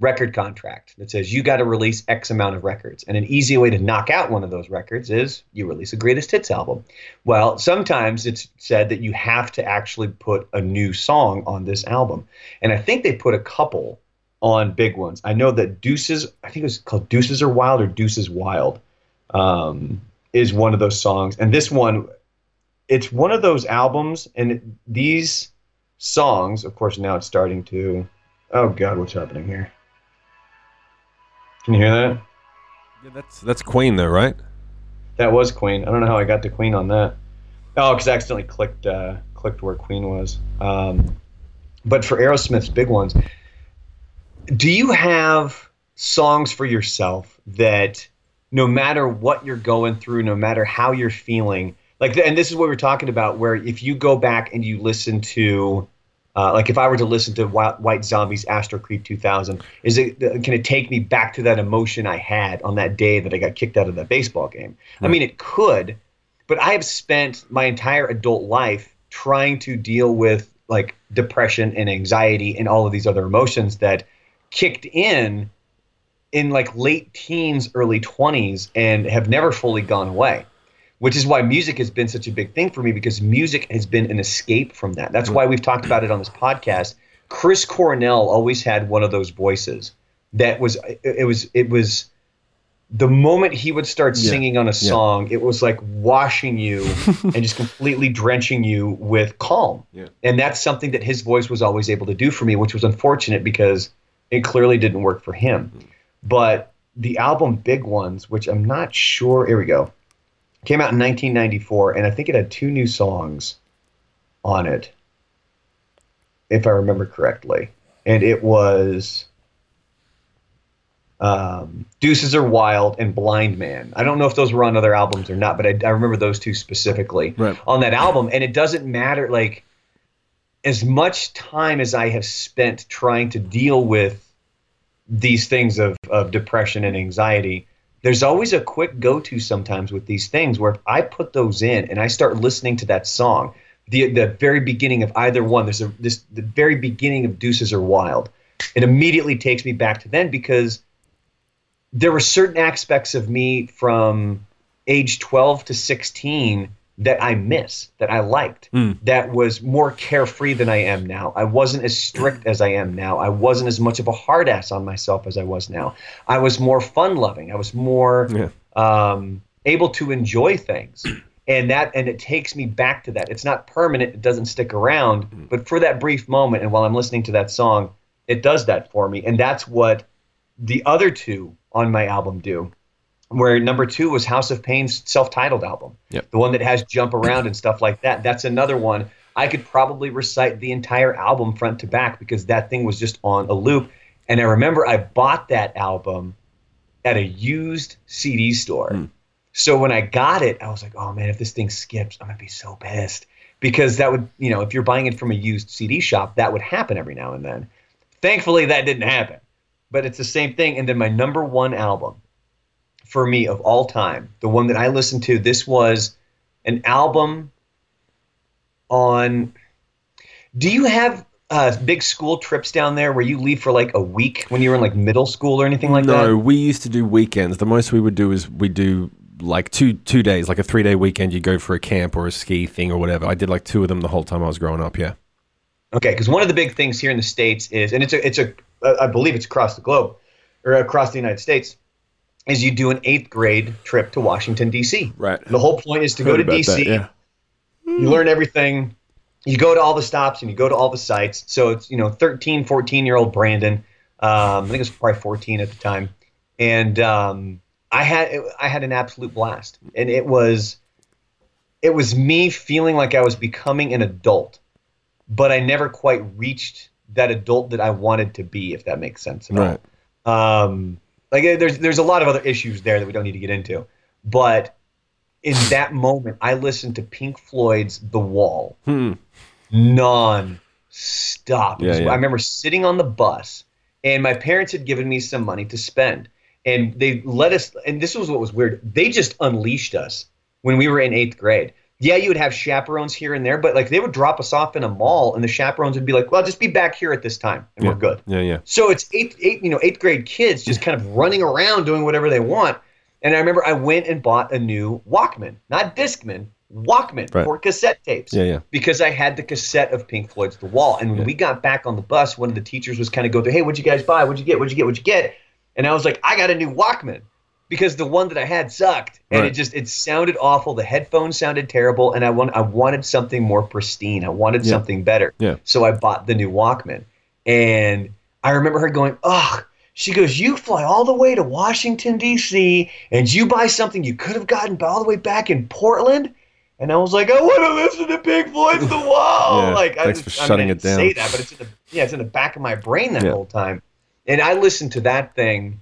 record contract that says you got to release X amount of records. And an easy way to knock out one of those records is you release a greatest hits album. Well, sometimes it's said that you have to actually put a new song on this album. And I think they put a couple on big ones. I know that Deuces, I think it was called Deuces Are Wild or Deuces Wild, um, is one of those songs. And this one, it's one of those albums, and these songs, of course, now it's starting to. Oh God, what's happening here? Can you hear that? Yeah, that's that's Queen though, right? That was Queen. I don't know how I got to Queen on that. Oh, because I accidentally clicked uh, clicked where Queen was. Um, but for Aerosmith's big ones, do you have songs for yourself that no matter what you're going through, no matter how you're feeling, like, and this is what we're talking about, where if you go back and you listen to, uh, like, if I were to listen to White, Zombies' Astro Creep 2000, is it can it take me back to that emotion I had on that day that I got kicked out of that baseball game? I mean, it could, but I have spent my entire adult life trying to deal with like depression and anxiety and all of these other emotions that kicked in in like late teens, early 20s, and have never fully gone away. Which is why music has been such a big thing for me because music has been an escape from that. That's why we've talked about it on this podcast. Chris Cornell always had one of those voices that was it was it was the moment he would start Yeah. singing on a song, it was like washing you [LAUGHS] and just completely drenching you with calm. Yeah. And that's something that his voice was always able to do for me, which was unfortunate because it clearly didn't work for him. Hmm. But the album Big Ones, which I'm not sure, here we go, came out in 1994, and I think it had two new songs on it, if I remember correctly. And it was um, Deuces Are Wild and Blind Man. I don't know if those were on other albums or not, but I, I remember those two specifically Right. on that album. And it doesn't matter, like, as much time as I have spent trying to deal with these things of, of depression and anxiety, there's always a quick go to sometimes with these things where if I put those in and I start listening to that song, the the very beginning of either one, there's a this the very beginning of Deuces Are Wild, it immediately takes me back to then because there were certain aspects of me from age 12 to 16 that I miss, that I liked, that was more carefree than I am now. I wasn't as strict as I am now. I wasn't as much of a hard ass on myself as I was now. I was more fun loving. I was more Yeah. um, able to enjoy things. [CLEARS THROAT] And that and it takes me back to that. It's not permanent, it doesn't stick around, but for that brief moment and while I'm listening to that song, it does that for me. And that's what the other two on my album do. Where number two was House of Pain's self-titled album, Yep. the one that has Jump Around and stuff like that. That's another one. I could probably recite the entire album front to back because that thing was just on a loop. And I remember I bought that album at a used CD store. Hmm. So when I got it, I was like, oh man, if this thing skips, I'm gonna be so pissed. Because that would, you know, if you're buying it from a used CD shop, that would happen every now and then. Thankfully, that didn't happen. But it's the same thing. And then my number one album for me of all time, the one that I listened to, this was an album on. Do you have uh, big school trips down there where you leave for like a week when you were in like middle school or anything like no, that? No, we used to do weekends. The most we would do is we do like two two days, like a three day weekend. You go for a camp or a ski thing or whatever. I did like two of them the whole time I was growing up. Yeah. Okay, because one of the big things here in the states is, and it's a, it's a, uh, believe it's across the globe or across the United States, is you do an eighth grade trip to Washington D.C. Right. The whole point is to go to D.C. You learn everything. You go to all the stops and you go to all the sites. So it's you know 13, 14 year old Brandon. Um, I think it was probably 14 at the time, and um, I had I had an absolute blast, and it was it was me feeling like I was becoming an adult, but I never quite reached that adult that I wanted to be, if that makes sense Right. Um, like uh, there's there's a lot of other issues there that we don't need to get into, but in [SIGHS] that moment, I listened to Pink Floyd's The Wall Hmm. non-stop. Yeah, yeah. I remember sitting on the bus, and my parents had given me some money to spend, and they let us. And this was what was weird. They just unleashed us when we were in eighth grade. Yeah, you would have chaperones here and there, but like they would drop us off in a mall, and the chaperones would be like, "Well, just be back here at this time, and Yeah. we're good." Yeah. Yeah. So it's eighth, eight, you know, eighth grade kids just kind of running around doing whatever they want. And I remember I went and bought a new Walkman, not Discman, Walkman Right. for cassette tapes Yeah. Yeah. because I had the cassette of Pink Floyd's The Wall. And when Yeah. we got back on the bus, one of the teachers was kind of going through, hey, what'd you guys buy? What'd you get? What'd you get? What'd you get? And I was like, I got a new Walkman because the one that I had sucked. And Right. it just it sounded awful. The headphones sounded terrible. And I want I wanted something more pristine. I wanted Yeah. something better. Yeah. So I bought the new Walkman. And I remember her going, ugh. She goes, You fly all the way to Washington, D.C., and you buy something you could have gotten all the way back in Portland? And I was like, I want to listen to Pink Floyd's The [LAUGHS] Wall. Yeah, like, I thanks just, for I mean, shutting I it didn't Say down. that, but it's in the yeah, it's in the back of my brain that Yeah. whole time. And I listened to that thing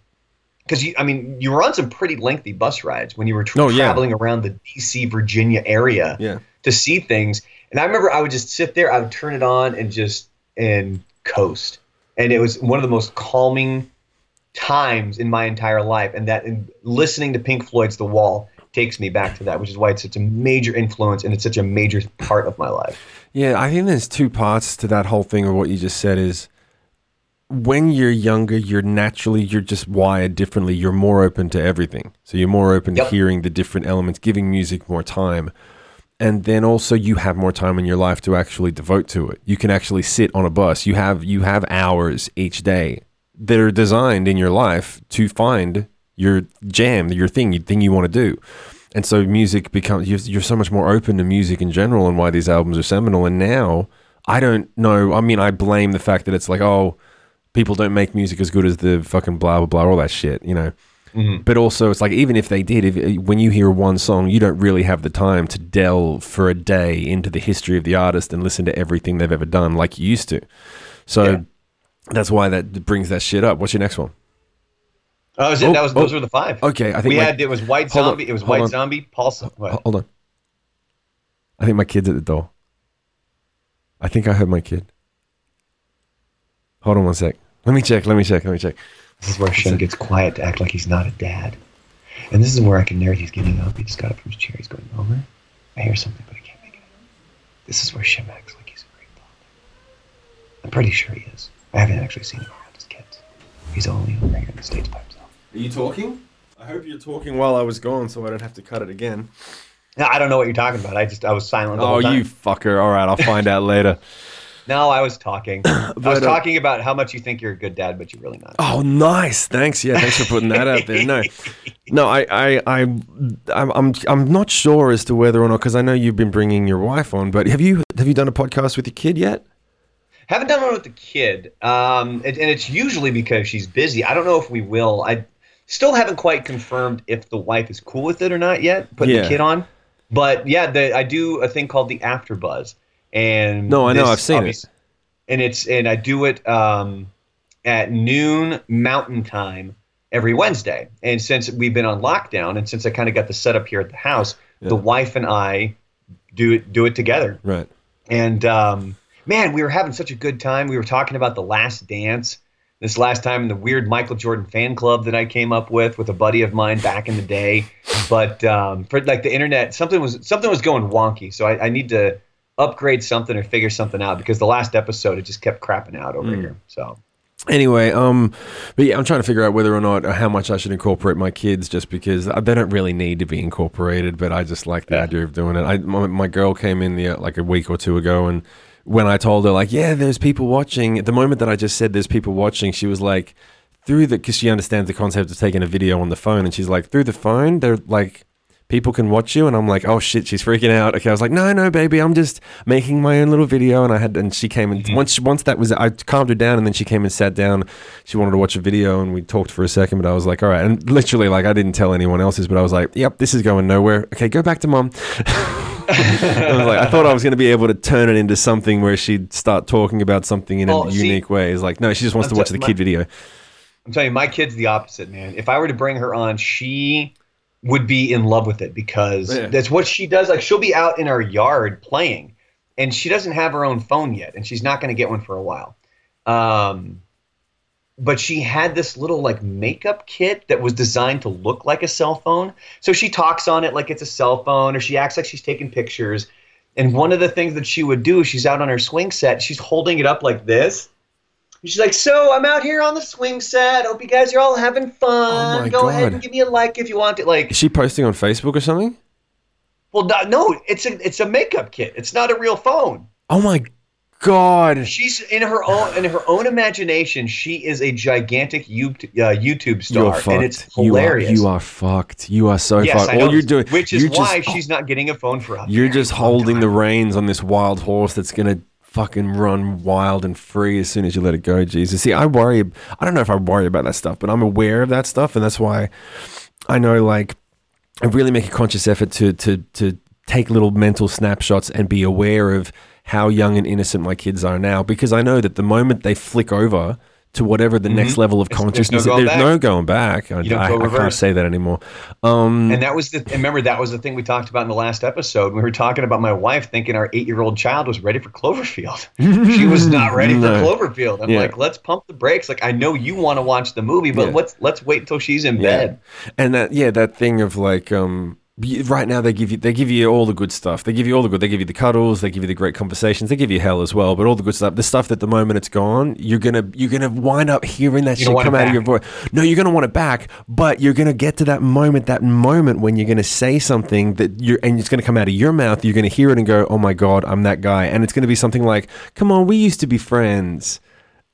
because you, I mean, you were on some pretty lengthy bus rides when you were tra- Oh, yeah. traveling around the D.C. Virginia area Yeah. to see things. And I remember I would just sit there, I would turn it on and just and coast. And it was one of the most calming times in my entire life. And that and listening to Pink Floyd's The Wall takes me back to that, which is why it's such a major influence and it's such a major part of my life. Yeah, I think there's two parts to that whole thing of what you just said is when you're younger, you're naturally you're just wired differently. You're more open to everything. So you're more open Yep. to hearing the different elements, giving music more time. And then also you have more time in your life to actually devote to it. You can actually sit on a bus. You have you have hours each day that are designed in your life to find your jam, your thing, your thing you want to do. And so music becomes you're, you're so much more open to music in general and why these albums are seminal. And now I don't know. I mean, I blame the fact that it's like, oh, people don't make music as good as the fucking blah blah blah, all that shit, you know. Mm-hmm. But also, it's like even if they did, if uh, when you hear one song, you don't really have the time to delve for a day into the history of the artist and listen to everything they've ever done like you used to. So Yeah. that's why that brings that shit up. What's your next one? Oh, was it? Oh, that was oh. those oh. were the five. Okay, I think we my- had it was White hold on, Zombie. it was White on. Zombie. Paul. What? Hold on. I think my kid's at the door. I think I heard my kid. Hold on one sec. Let me check. Let me check. Let me check. This is where Shim gets quiet to act like he's not a dad. And this is where I can narrate he's getting up. He just got up from his chair. He's going over. I hear something, but I can't make it out. This is where Shim acts like he's a great father. I'm pretty sure he is. I haven't actually seen him around his kids. He's only over here in the States by himself. Are you talking? I hope you're talking while I was gone, so I don't have to cut it again. No, I don't know what you're talking about. I just I was silent the Oh, whole time. you fucker! All right, I'll find out [LAUGHS] later. No, I was talking. [COUGHS] I was uh, talking about how much you think you're a good dad, but you're really not. Oh, nice. Thanks. Yeah, thanks for putting that out there. No, [LAUGHS] no, I, I, I, I'm, I'm, I'm not sure as to whether or not because I know you've been bringing your wife on, but have you, have you done a podcast with your kid yet? Haven't done one with the kid, um, and, and it's usually because she's busy. I don't know if we will. I Still haven't quite confirmed if the wife is cool with it or not yet. Putting Yeah. the kid on, but yeah, the, I do a thing called the After Buzz, and No, I know I've seen it. And it's and I do it um, at noon Mountain Time every Wednesday. And since we've been on lockdown, and since I kind of got the setup here at the house, the wife and I do it do it together. Right. And um, man, we were having such a good time. We were talking about the Last Dance this last time in the weird Michael Jordan fan club that I came up with with a buddy of mine back in the day. But um, for like the internet, something was something was going wonky. So I, I need to upgrade something or figure something out because the last episode it just kept crapping out over here. So Anyway, um, but yeah, I'm trying to figure out whether or not or how much I should incorporate my kids, just because uh, they don't really need to be incorporated. But I just like the Yeah. idea of doing it. I my, my girl came in the, uh, like a week or two ago, and when I told her like, yeah, there's people watching. At the moment that I just said there's people watching, she was like, through the because she understands the concept of taking a video on the phone, and she's like, through the phone, they're like. People can watch you, and I'm like, oh shit, she's freaking out. Okay, I was like, no, no, baby, I'm just making my own little video, and I had, and she came and mm-hmm. once, once that was, I calmed her down, and then she came and sat down. She wanted to watch a video, and we talked for a second, but I was like, all right, and literally, like, I didn't tell anyone else's, but I was like, yep, this is going nowhere. Okay, go back to mom. [LAUGHS] I was like, I thought I was going to be able to turn it into something where she'd start talking about something in a Oh, see- unique way. It's like, no, she just wants to I'm watch t- the my- kid video. I'm telling you, my kid's the opposite, man. If I were to bring her on, she would be in love with it because Yeah. that's what she does. Like she'll be out in our yard playing, and she doesn't have her own phone yet, and she's not going to get one for a while. Um, but she had this little like makeup kit that was designed to look like a cell phone. So she talks on it like it's a cell phone, or she acts like she's taking pictures. And one of the things that she would do, is she's out on her swing set, she's holding it up like this. She's like, so I'm out here on the swing set. Hope you guys are all having fun. Oh Go ahead and give me a like if you want it. Like, Is she posting on Facebook or something? well, no, it's a it's a makeup kit. It's not a real phone. Oh my god! She's in her own in her own imagination. She is a gigantic you, uh, YouTube You're star, and it's You are- hilarious. You are, fucked. You are so yes, fucked. All you're doing, which is why just, she's not getting a phone for a You're just holding the reins on this wild horse that's gonna fucking run wild and free as soon as you let it go. Jesus, see, I worry. I don't know if I worry about that stuff, but I'm aware of that stuff, and that's why I know, like, I really make a conscious effort to to to take little mental snapshots and be aware of how young and innocent my kids are now, because I know that the moment they flick over to whatever the next level of There's- there's no consciousness, going there's back. no going back. I, don't I- I can't say that anymore. Um, And that was the and remember that was the thing we talked about in the last episode. We were talking about my wife thinking our eight year old child was ready for Cloverfield. she was [LAUGHS] not ready No. for Cloverfield. I'm Yeah. like, let's pump the brakes. Like I know you want to watch the movie, but Yeah. let's let's wait until she's in Yeah. bed. and that yeah that thing of like um right now they give you they give you all the good stuff. They give you all the good they give you the cuddles they give you the great conversations they give you hell as well but all the good stuff the stuff that the moment it's gone you're gonna you're gonna wind up hearing that You shit come out of your voice. No you're gonna want it back but you're gonna get to that moment that moment when you're gonna say something that you're and it's gonna come out of your mouth you're gonna hear it and go oh my god i'm that guy. And it's gonna be something like come on we used to be friends.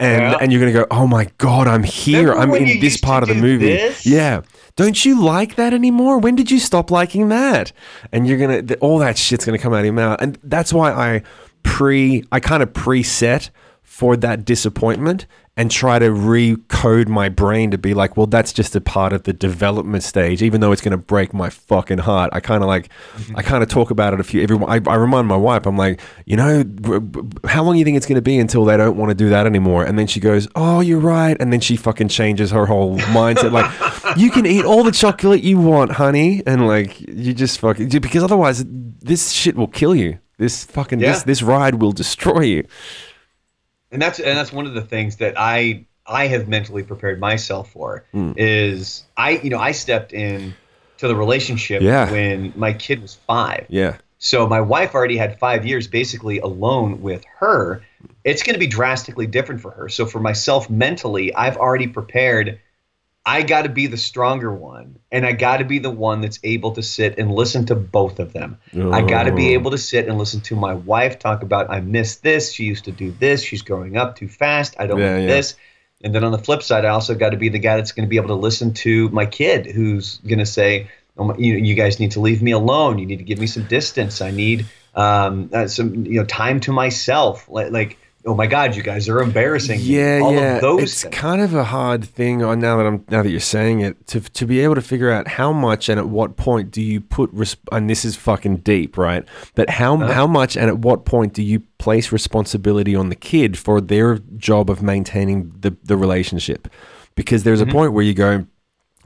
And Yeah. and you're gonna go oh my god i'm here. Remember i'm in this part of the movie. this? yeah don't you like that anymore? When did you stop liking that? And you're gonna all that shit's gonna come out of your mouth, and that's why I pre I kind of preset for that disappointment and try to recode my brain to be like, well, that's just a part of the development stage, even though it's gonna break my fucking heart. I kind of like, [LAUGHS] I kind of talk about it a few. Everyone, I, I remind my wife, I'm like, you know, how long do you think it's gonna be until they don't want to do that anymore? And then she goes, oh, you're right, and then she fucking changes her whole mindset, like, [LAUGHS] you can eat all the chocolate you want, honey, and like, you just fucking because otherwise, this shit will kill you. This fucking this this ride will destroy you. And that's and that's one of the things that I I have mentally prepared myself for Hmm. is I you know I stepped in to the relationship Yeah. when my kid was five. Yeah. So my wife already had five years basically alone with her. It's going to be drastically different for her. So for myself mentally, I've already prepared. I got to be the stronger one, and I got to be the one that's able to sit and listen to both of them. I got to be Oh. able to sit and listen to my wife talk about I miss this. She used to do this. She's growing up too fast. I don't Yeah, like yeah. this. And then on the flip side, I also got to be the guy that's going to be able to listen to my kid, who's going to say, oh, my- you, "You guys need to leave me alone. You need to give me some distance. I need um, uh, some, you know, time to myself." Like, like oh my god, you guys are embarrassing. me." Yeah, all yeah. of those it's things. kind of a hard thing. On now that I'm now that you're saying it, to to be able to figure out how much and at what point do you put res- and this is fucking deep, right? But how Uh-huh. how much and at what point do you place responsibility on the kid for their job of maintaining the the relationship? Because there's Mm-hmm. a point where you go.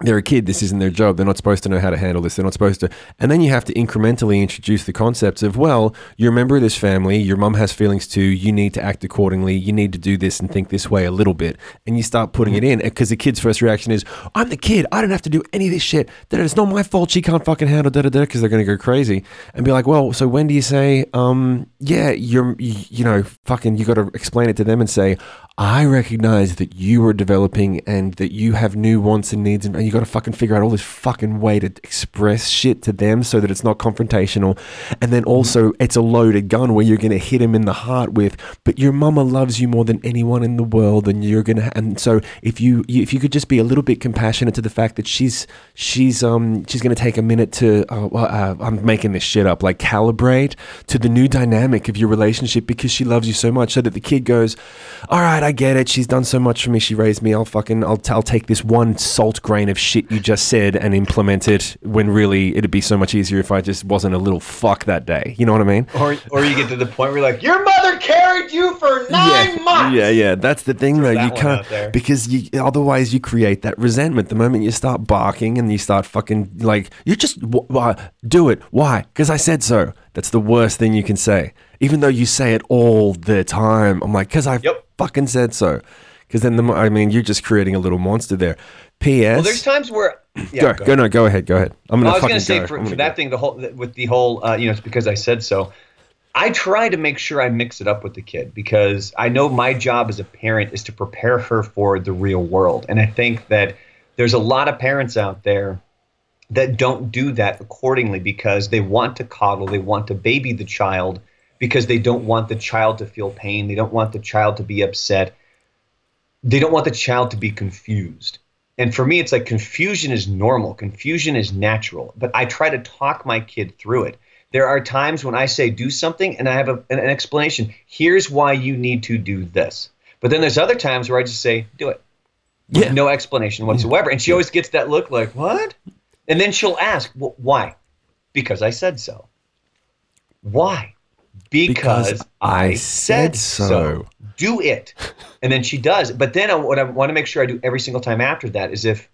They're a kid. This isn't their job. They're not supposed to know how to handle this. They're not supposed to. And then you have to incrementally introduce the concepts of, well, you're a member of this family. Your mum has feelings too. You need to act accordingly. You need to do this and think this way a little bit. And you start putting it in because the kid's first reaction is, I'm the kid. I don't have to do any of this shit. Da-da, It's not my fault. She can't fucking handle da da da because they're going to go crazy and be like, well, so when do you say, um, yeah, you're, you, you know, fucking, you got to explain it to them and say, I recognize that you are developing and that you have new wants and needs, and, and you got to fucking figure out all this fucking way to express shit to them so that it's not confrontational. And then also, it's a loaded gun where you're going to hit him in the heart with, but your mama loves you more than anyone in the world, and you're to. And so, if you, you if you could just be a little bit compassionate to the fact that she's she's um she's going to take a minute to, uh, uh, I'm making this shit up, like calibrate to the new dynamic of your relationship because she loves you so much, so that the kid goes, all right, I get it. She's done so much for me. She raised me. I'll fucking, I'll, t- I'll take this one salt grain of shit you just said and implement it when really it'd be so much easier if I just wasn't a little fuck that day. You know what I mean? or or you get to the point where you're like, your mother carried you for nine yeah, months. Yeah, yeah. That's the thing, though. You can't because you otherwise you create that resentment. The moment you start barking and you start fucking like you just w- why do it? Why? Because I said so. That's the worst thing you can say. Even though you say it all the time, I'm like, because I Yep. fucking said so. Because then the I mean, you're just creating a little monster there. P.S. Well, there's times where yeah, go, go go, no, go ahead, go ahead. I'm gonna Well, I was to say go. for, I'm for that go. thing, the whole with the whole, uh, you know, it's because I said so. I try to make sure I mix it up with the kid because I know my job as a parent is to prepare her for the real world, and I think that there's a lot of parents out there that don't do that accordingly because they want to coddle, they want to baby the child because they don't want the child to feel pain, they don't want the child to be upset, they don't want the child to be confused. And for me, it's like confusion is normal, confusion is natural, but I try to talk my kid through it. There are times when I say do something and I have a, an, an explanation. Here's why you need to do this. But then there's other times where I just say, do it. Yeah. no explanation whatsoever. And she always gets that look like, what? And then she'll ask, well, why? Because I said so. Why? Because, Because I, said so. so. Do it. And then she does. But then I, what I want to make sure I do every single time after that is if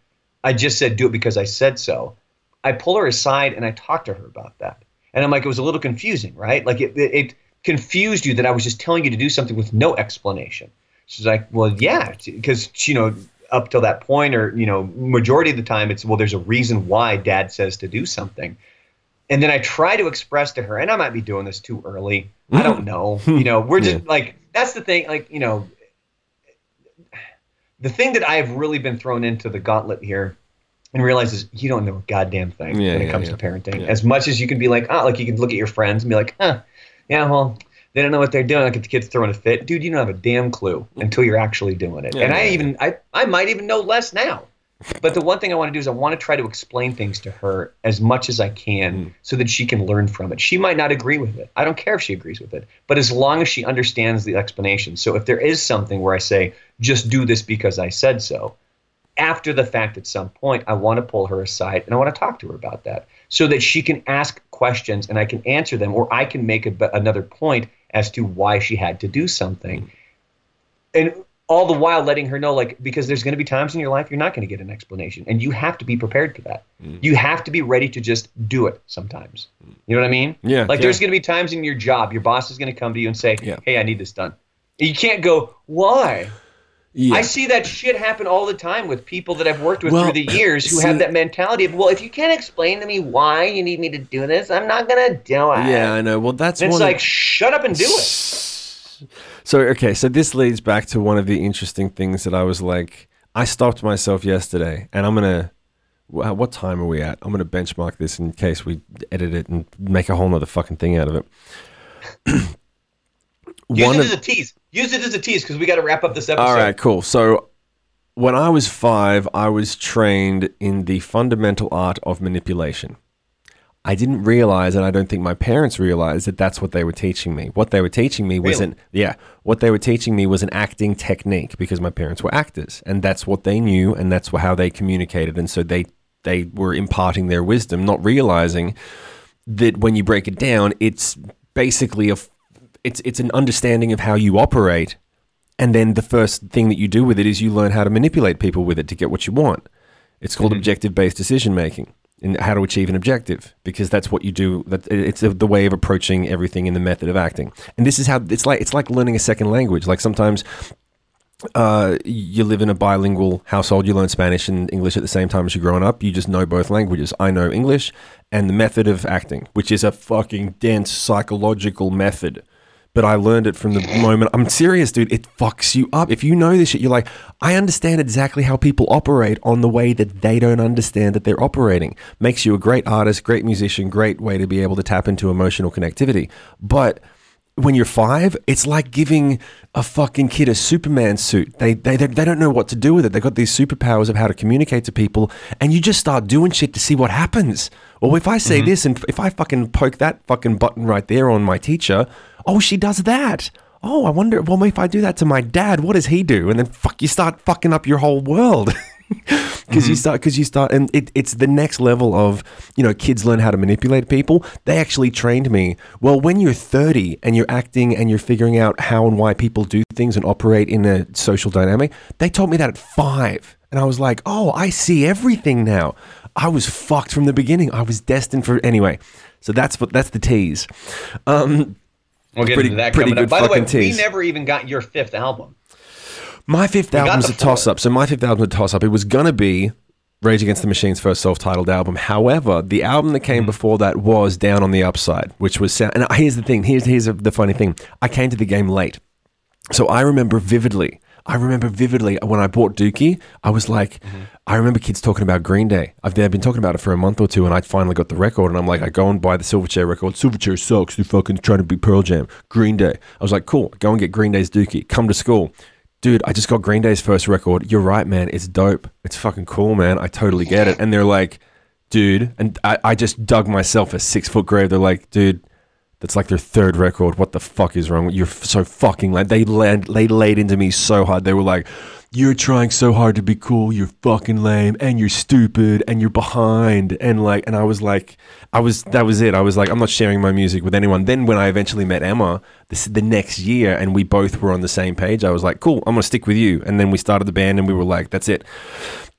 I just said do it because I said so, I pull her aside and I talk to her about that. And I'm like, it was a little confusing, right? Like it, it, it confused you that I was just telling you to do something with no explanation. She's like, well, yeah, because you know, up till that point, or you know, majority of the time, it's well, there's a reason why Dad says to do something. And then I try to express to her, and I might be doing this too early. I don't [LAUGHS] know. You know, we're just like that's the thing. Like you know, the thing that I've really been thrown into the gauntlet here and realizes you don't know a goddamn thing Yeah, when it yeah, comes yeah. to parenting. As much as you can be like, oh, like you can look at your friends and be like, huh, yeah, well, they don't know what they're doing. Like if the kid's throwing a fit, dude, you don't have a damn clue mm. until you're actually doing it. And I even I I might even know less now. But the one thing I want to do is I want to try to explain things to her as much as I can Mm. so that she can learn from it. She might not agree with it. I don't care if she agrees with it. But as long as she understands the explanation. So if there is something where I say, just do this because I said so, after the fact at some point, I want to pull her aside and I want to talk to her about that so that she can ask questions and I can answer them or I can make a, another point as to why she had to do something. And all the while letting her know, like, because there's going to be times in your life you're not going to get an explanation and you have to be prepared for that. Mm. You have to be ready to just do it sometimes. You know what I mean? Yeah, Like, yeah. there's going to be times in your job, your boss is going to come to you and say, Yeah. hey, I need this done. You can't go, why? Yeah. I see that shit happen all the time with people that I've worked with Well, through the years who see- have that mentality of, well, if you can't explain to me why you need me to do this, I'm not gonna do it. yeah, I know. Well, that's And it's one of- like, shut up and do it. So okay, so this leads back to one of the interesting things that I was like, I stopped myself yesterday, and I'm gonna. What time are we at? I'm gonna benchmark this in case we edit it and make a whole nother fucking thing out of it. [CLEARS THROAT] Use one it of, as a tease. Use it as a tease because we got to wrap up this episode. all right, cool. So when I was five, I was trained in the fundamental art of manipulation. I didn't realize, and I don't think my parents realized that that's what they were teaching me. What they were teaching me wasn't, yeah. What they were teaching me was an acting technique because my parents were actors, and that's what they knew, and that's how they communicated, and so they they were imparting their wisdom, not realizing that when you break it down, it's basically a it's it's an understanding of how you operate, and then the first thing that you do with it is you learn how to manipulate people with it to get what you want. It's called mm-hmm. objective based decision making and how to achieve an objective because that's what you do. That it's the, way of approaching everything in the method of acting. And this is how it's like. It's like learning a second language. Like sometimes uh, you live in a bilingual household, you learn Spanish and English at the same time as you're growing up. You just know both languages. I know English and the method of acting, which is a fucking dense psychological method. But I learned it from the mm-hmm. moment I'm serious, dude. It fucks you up. If you know this shit, you're like, I understand exactly how people operate on the way that they don't understand that they're operating. Makes you a great artist, great musician, great way to be able to tap into emotional connectivity. But when you're five, it's like giving a fucking kid a Superman suit. They, they they they don't know what to do with it. They've got these superpowers of how to communicate to people, and you just start doing shit to see what happens. Well, if I say mm-hmm. this and if I fucking poke that fucking button right there on my teacher, oh, she does that. Oh, I wonder. Well, if I do that to my dad, what does he do? And then fuck, you start fucking up your whole world. [LAUGHS] because you start because you start and it, it's the next level of you know kids learn how to manipulate people they actually trained me well when you're 30 and you're acting and you're figuring out how and why people do things and operate in a social dynamic they taught me that at five and i was like oh i see everything now i was fucked from the beginning i was destined for anyway so that's what that's the tease um We'll get Pretty- into that pretty coming up. By the way, fucking we never even got your fifth album. My fifth album was a toss up. So my fifth album was a toss up. It was gonna be Rage Against the Machine's first self-titled album. However, the album that came mm-hmm. before that was Down on the Upside, which was sound. And here's the thing. Here's here's the funny thing. I came to the game late, so I remember vividly. I remember vividly when I bought Dookie. I was like, mm-hmm. I remember kids talking about Green Day. I've they've been talking about it for a month or two, and I finally got the record. And I'm like, I go and buy the Silverchair record. Silverchair sucks. They're fucking trying to be Pearl Jam. Green Day. I was like, cool. Go and get Green Day's Dookie. Come to school. Dude, I just got Green Day's first record. You're right, man. It's dope. It's fucking cool, man. I totally get it. And they're like, dude, and I, I just dug myself a six foot grave. They're like, dude, that's like their third record. What the fuck is wrong? You're so fucking like They laid, they laid into me so hard. They were like, you're trying so hard to be cool. You're fucking lame and you're stupid and you're behind. And like, and I was like, I was, that was it. I was like, I'm not sharing my music with anyone. Then when I eventually met Emma, this the next year, and we both were on the same page, I was like, cool, I'm to stick with you. And then we started the band and we were like, that's it.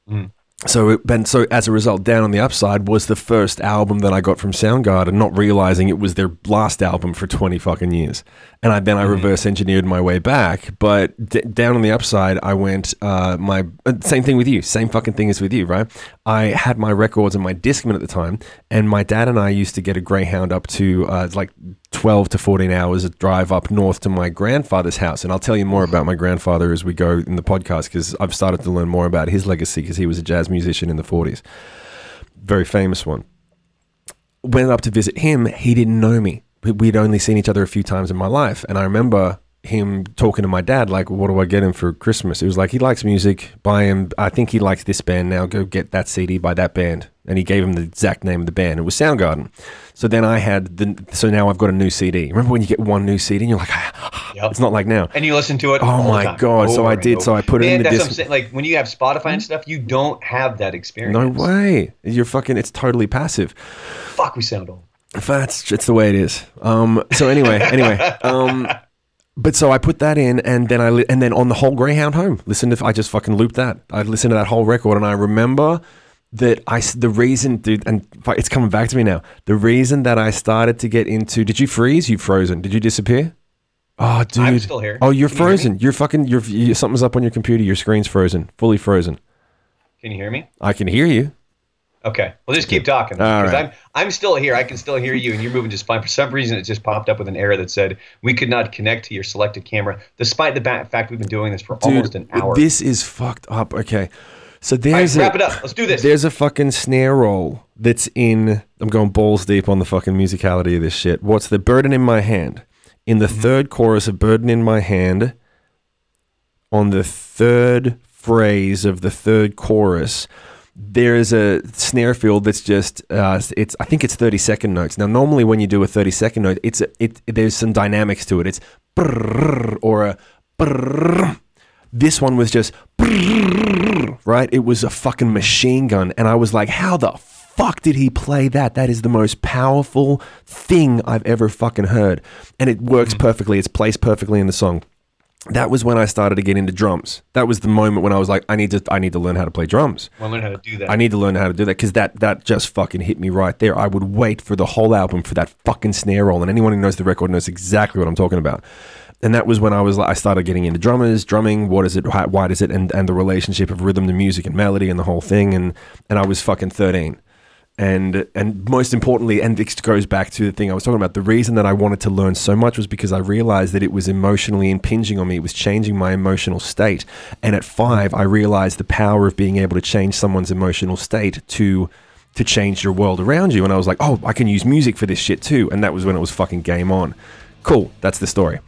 Mm. So, and so as a result, Down on the Upside was the first album that I got from Soundgarden, not realizing it was their last album for 20 fucking years. And I, then I reverse engineered my way back. But d- Down on the Upside, I went, uh, my, uh, same thing with you, same fucking thing as with you, right? I had my records and my Discman at the time, and my dad and I used to get a Greyhound up to uh, like 12 to 14 hours of drive up north to my grandfather's house. And I'll tell you more about my grandfather as we go in the podcast because I've started to learn more about his legacy because he was a jazz musician in the 40s. Very famous one. Went up to visit him. He didn't know me. We- We'd only seen each other a few times in my life. And I remember him talking to my dad, like, what do I get him for Christmas? It was like, he likes music. Buy him, I think he likes this band now. Go get that CD by that band. And he gave him the exact name of the band. It was Soundgarden. So then I had the, so now I've got a new CD. Remember when you get one new CD and you're like, [SIGHS] Yep. it's not like now. And you listen to it. Oh my God, so I did, over. so I put it in Man, the that's what I'm disc- saying. Like when you have Spotify and hmm? stuff, you don't have that experience. No way. You're fucking, it's totally passive. Fuck, we sound old. That's it's the way it is. Um. So anyway, [LAUGHS] anyway. Um. But so I put that in, and then I li- and then on the whole Greyhound home, listen to I just fucking looped that. I listened to that whole record, and I remember that I the reason, dude, and it's coming back to me now. The reason that I started to get into did you freeze? You frozen? Did you disappear? Oh, dude. I'm still here. Oh, you're Can you frozen. You're fucking. You're you, something's up on your computer. Your screen's frozen, fully frozen. Can you hear me? I can hear you. Okay. Well, just keep talking. All Because right. I'm I'm still here. I can still hear you, and you're moving just fine. For some reason, it just popped up with an error that said we could not connect to your selected camera, despite the fact we've been doing this for almost an hour. This is fucked up. Okay. So All right, there's wrap a, it up. Let's do this. There's a fucking snare roll that's in. I'm going balls deep on the fucking musicality of this shit. What's the burden in my hand? In Mm-hmm. the third chorus of Burden in My Hand, on the third phrase of the third chorus, there is a snare fill that's just uh, it's I think it's 30 second notes. Now normally when you do a 30 second note, it's a, it there's some dynamics to it. It's or a brrr. This one was just right. It was a fucking machine gun, and I was like, how the fuck did he play that? That is the most powerful thing I've ever fucking heard, and it works perfectly. It's placed perfectly in the song that was when I started to get into drums. That was the moment when I was like, I need to, I need to learn how to play drums. Well, learn how to do that. I need to learn how to do that because that that just fucking hit me right there. I would wait for the whole album for that fucking snare roll, and anyone who knows the record knows exactly what I'm talking about. And that was when I was like, I started getting into drummers, drumming. What is it? Why, why does it? And and the relationship of rhythm to music and melody and the whole thing. And and I was fucking 13 and and most importantly, and this goes back to the thing I was talking about. The reason that I wanted to learn so much was because I realized that it was emotionally impinging on me. It was changing my emotional state. And at five, I realized the power of being able to change someone's emotional state to to change your world around you. And I was like, oh, I can use music for this shit too. And that was when it was fucking game on. Cool. That's the story.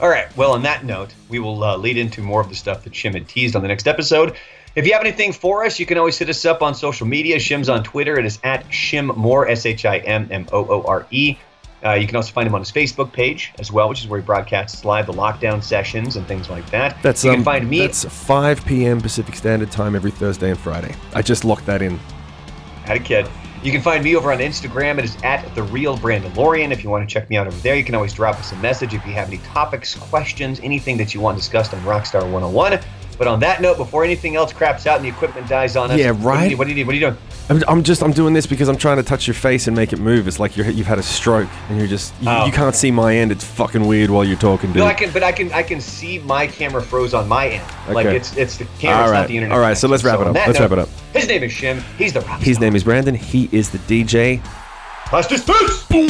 All right. Well, on that note, we will uh, lead into more of the stuff that Shim had teased on the next episode. If you have anything for us, you can always hit us up on social media. Shim's on Twitter. It is at Shim Moore, S H I M M O O R E. Uh, you can also find him on his Facebook page as well, which is where he broadcasts live the lockdown sessions and things like that. That's you um, can find me. That's 5 p.m. Pacific Standard Time every Thursday and Friday. I just locked that in. Had a kid. You can find me over on Instagram. It is at the real Brandon Lorian. If you want to check me out over there, you can always drop us a message if you have any topics, questions, anything that you want discussed on Rockstar 101. But on that note, before anything else craps out and the equipment dies on us, Yeah, What do right. you, what do you need? What are you doing? I'm, I'm just I'm doing this because I'm trying to touch your face and make it move. It's like you're, you've had a stroke and you're just you, Oh. you can't see my end. It's fucking weird while you're talking, dude. No, I can, but I can, I can see my camera froze on my end. Okay. Like it's, it's the camera, All it's not the internet. All right, so let's wrap connection. it up. on Let's wrap it up. His name is Shim. He's the rock His star. name is Brandon. He is the DJ. Hostage Boots! Boom.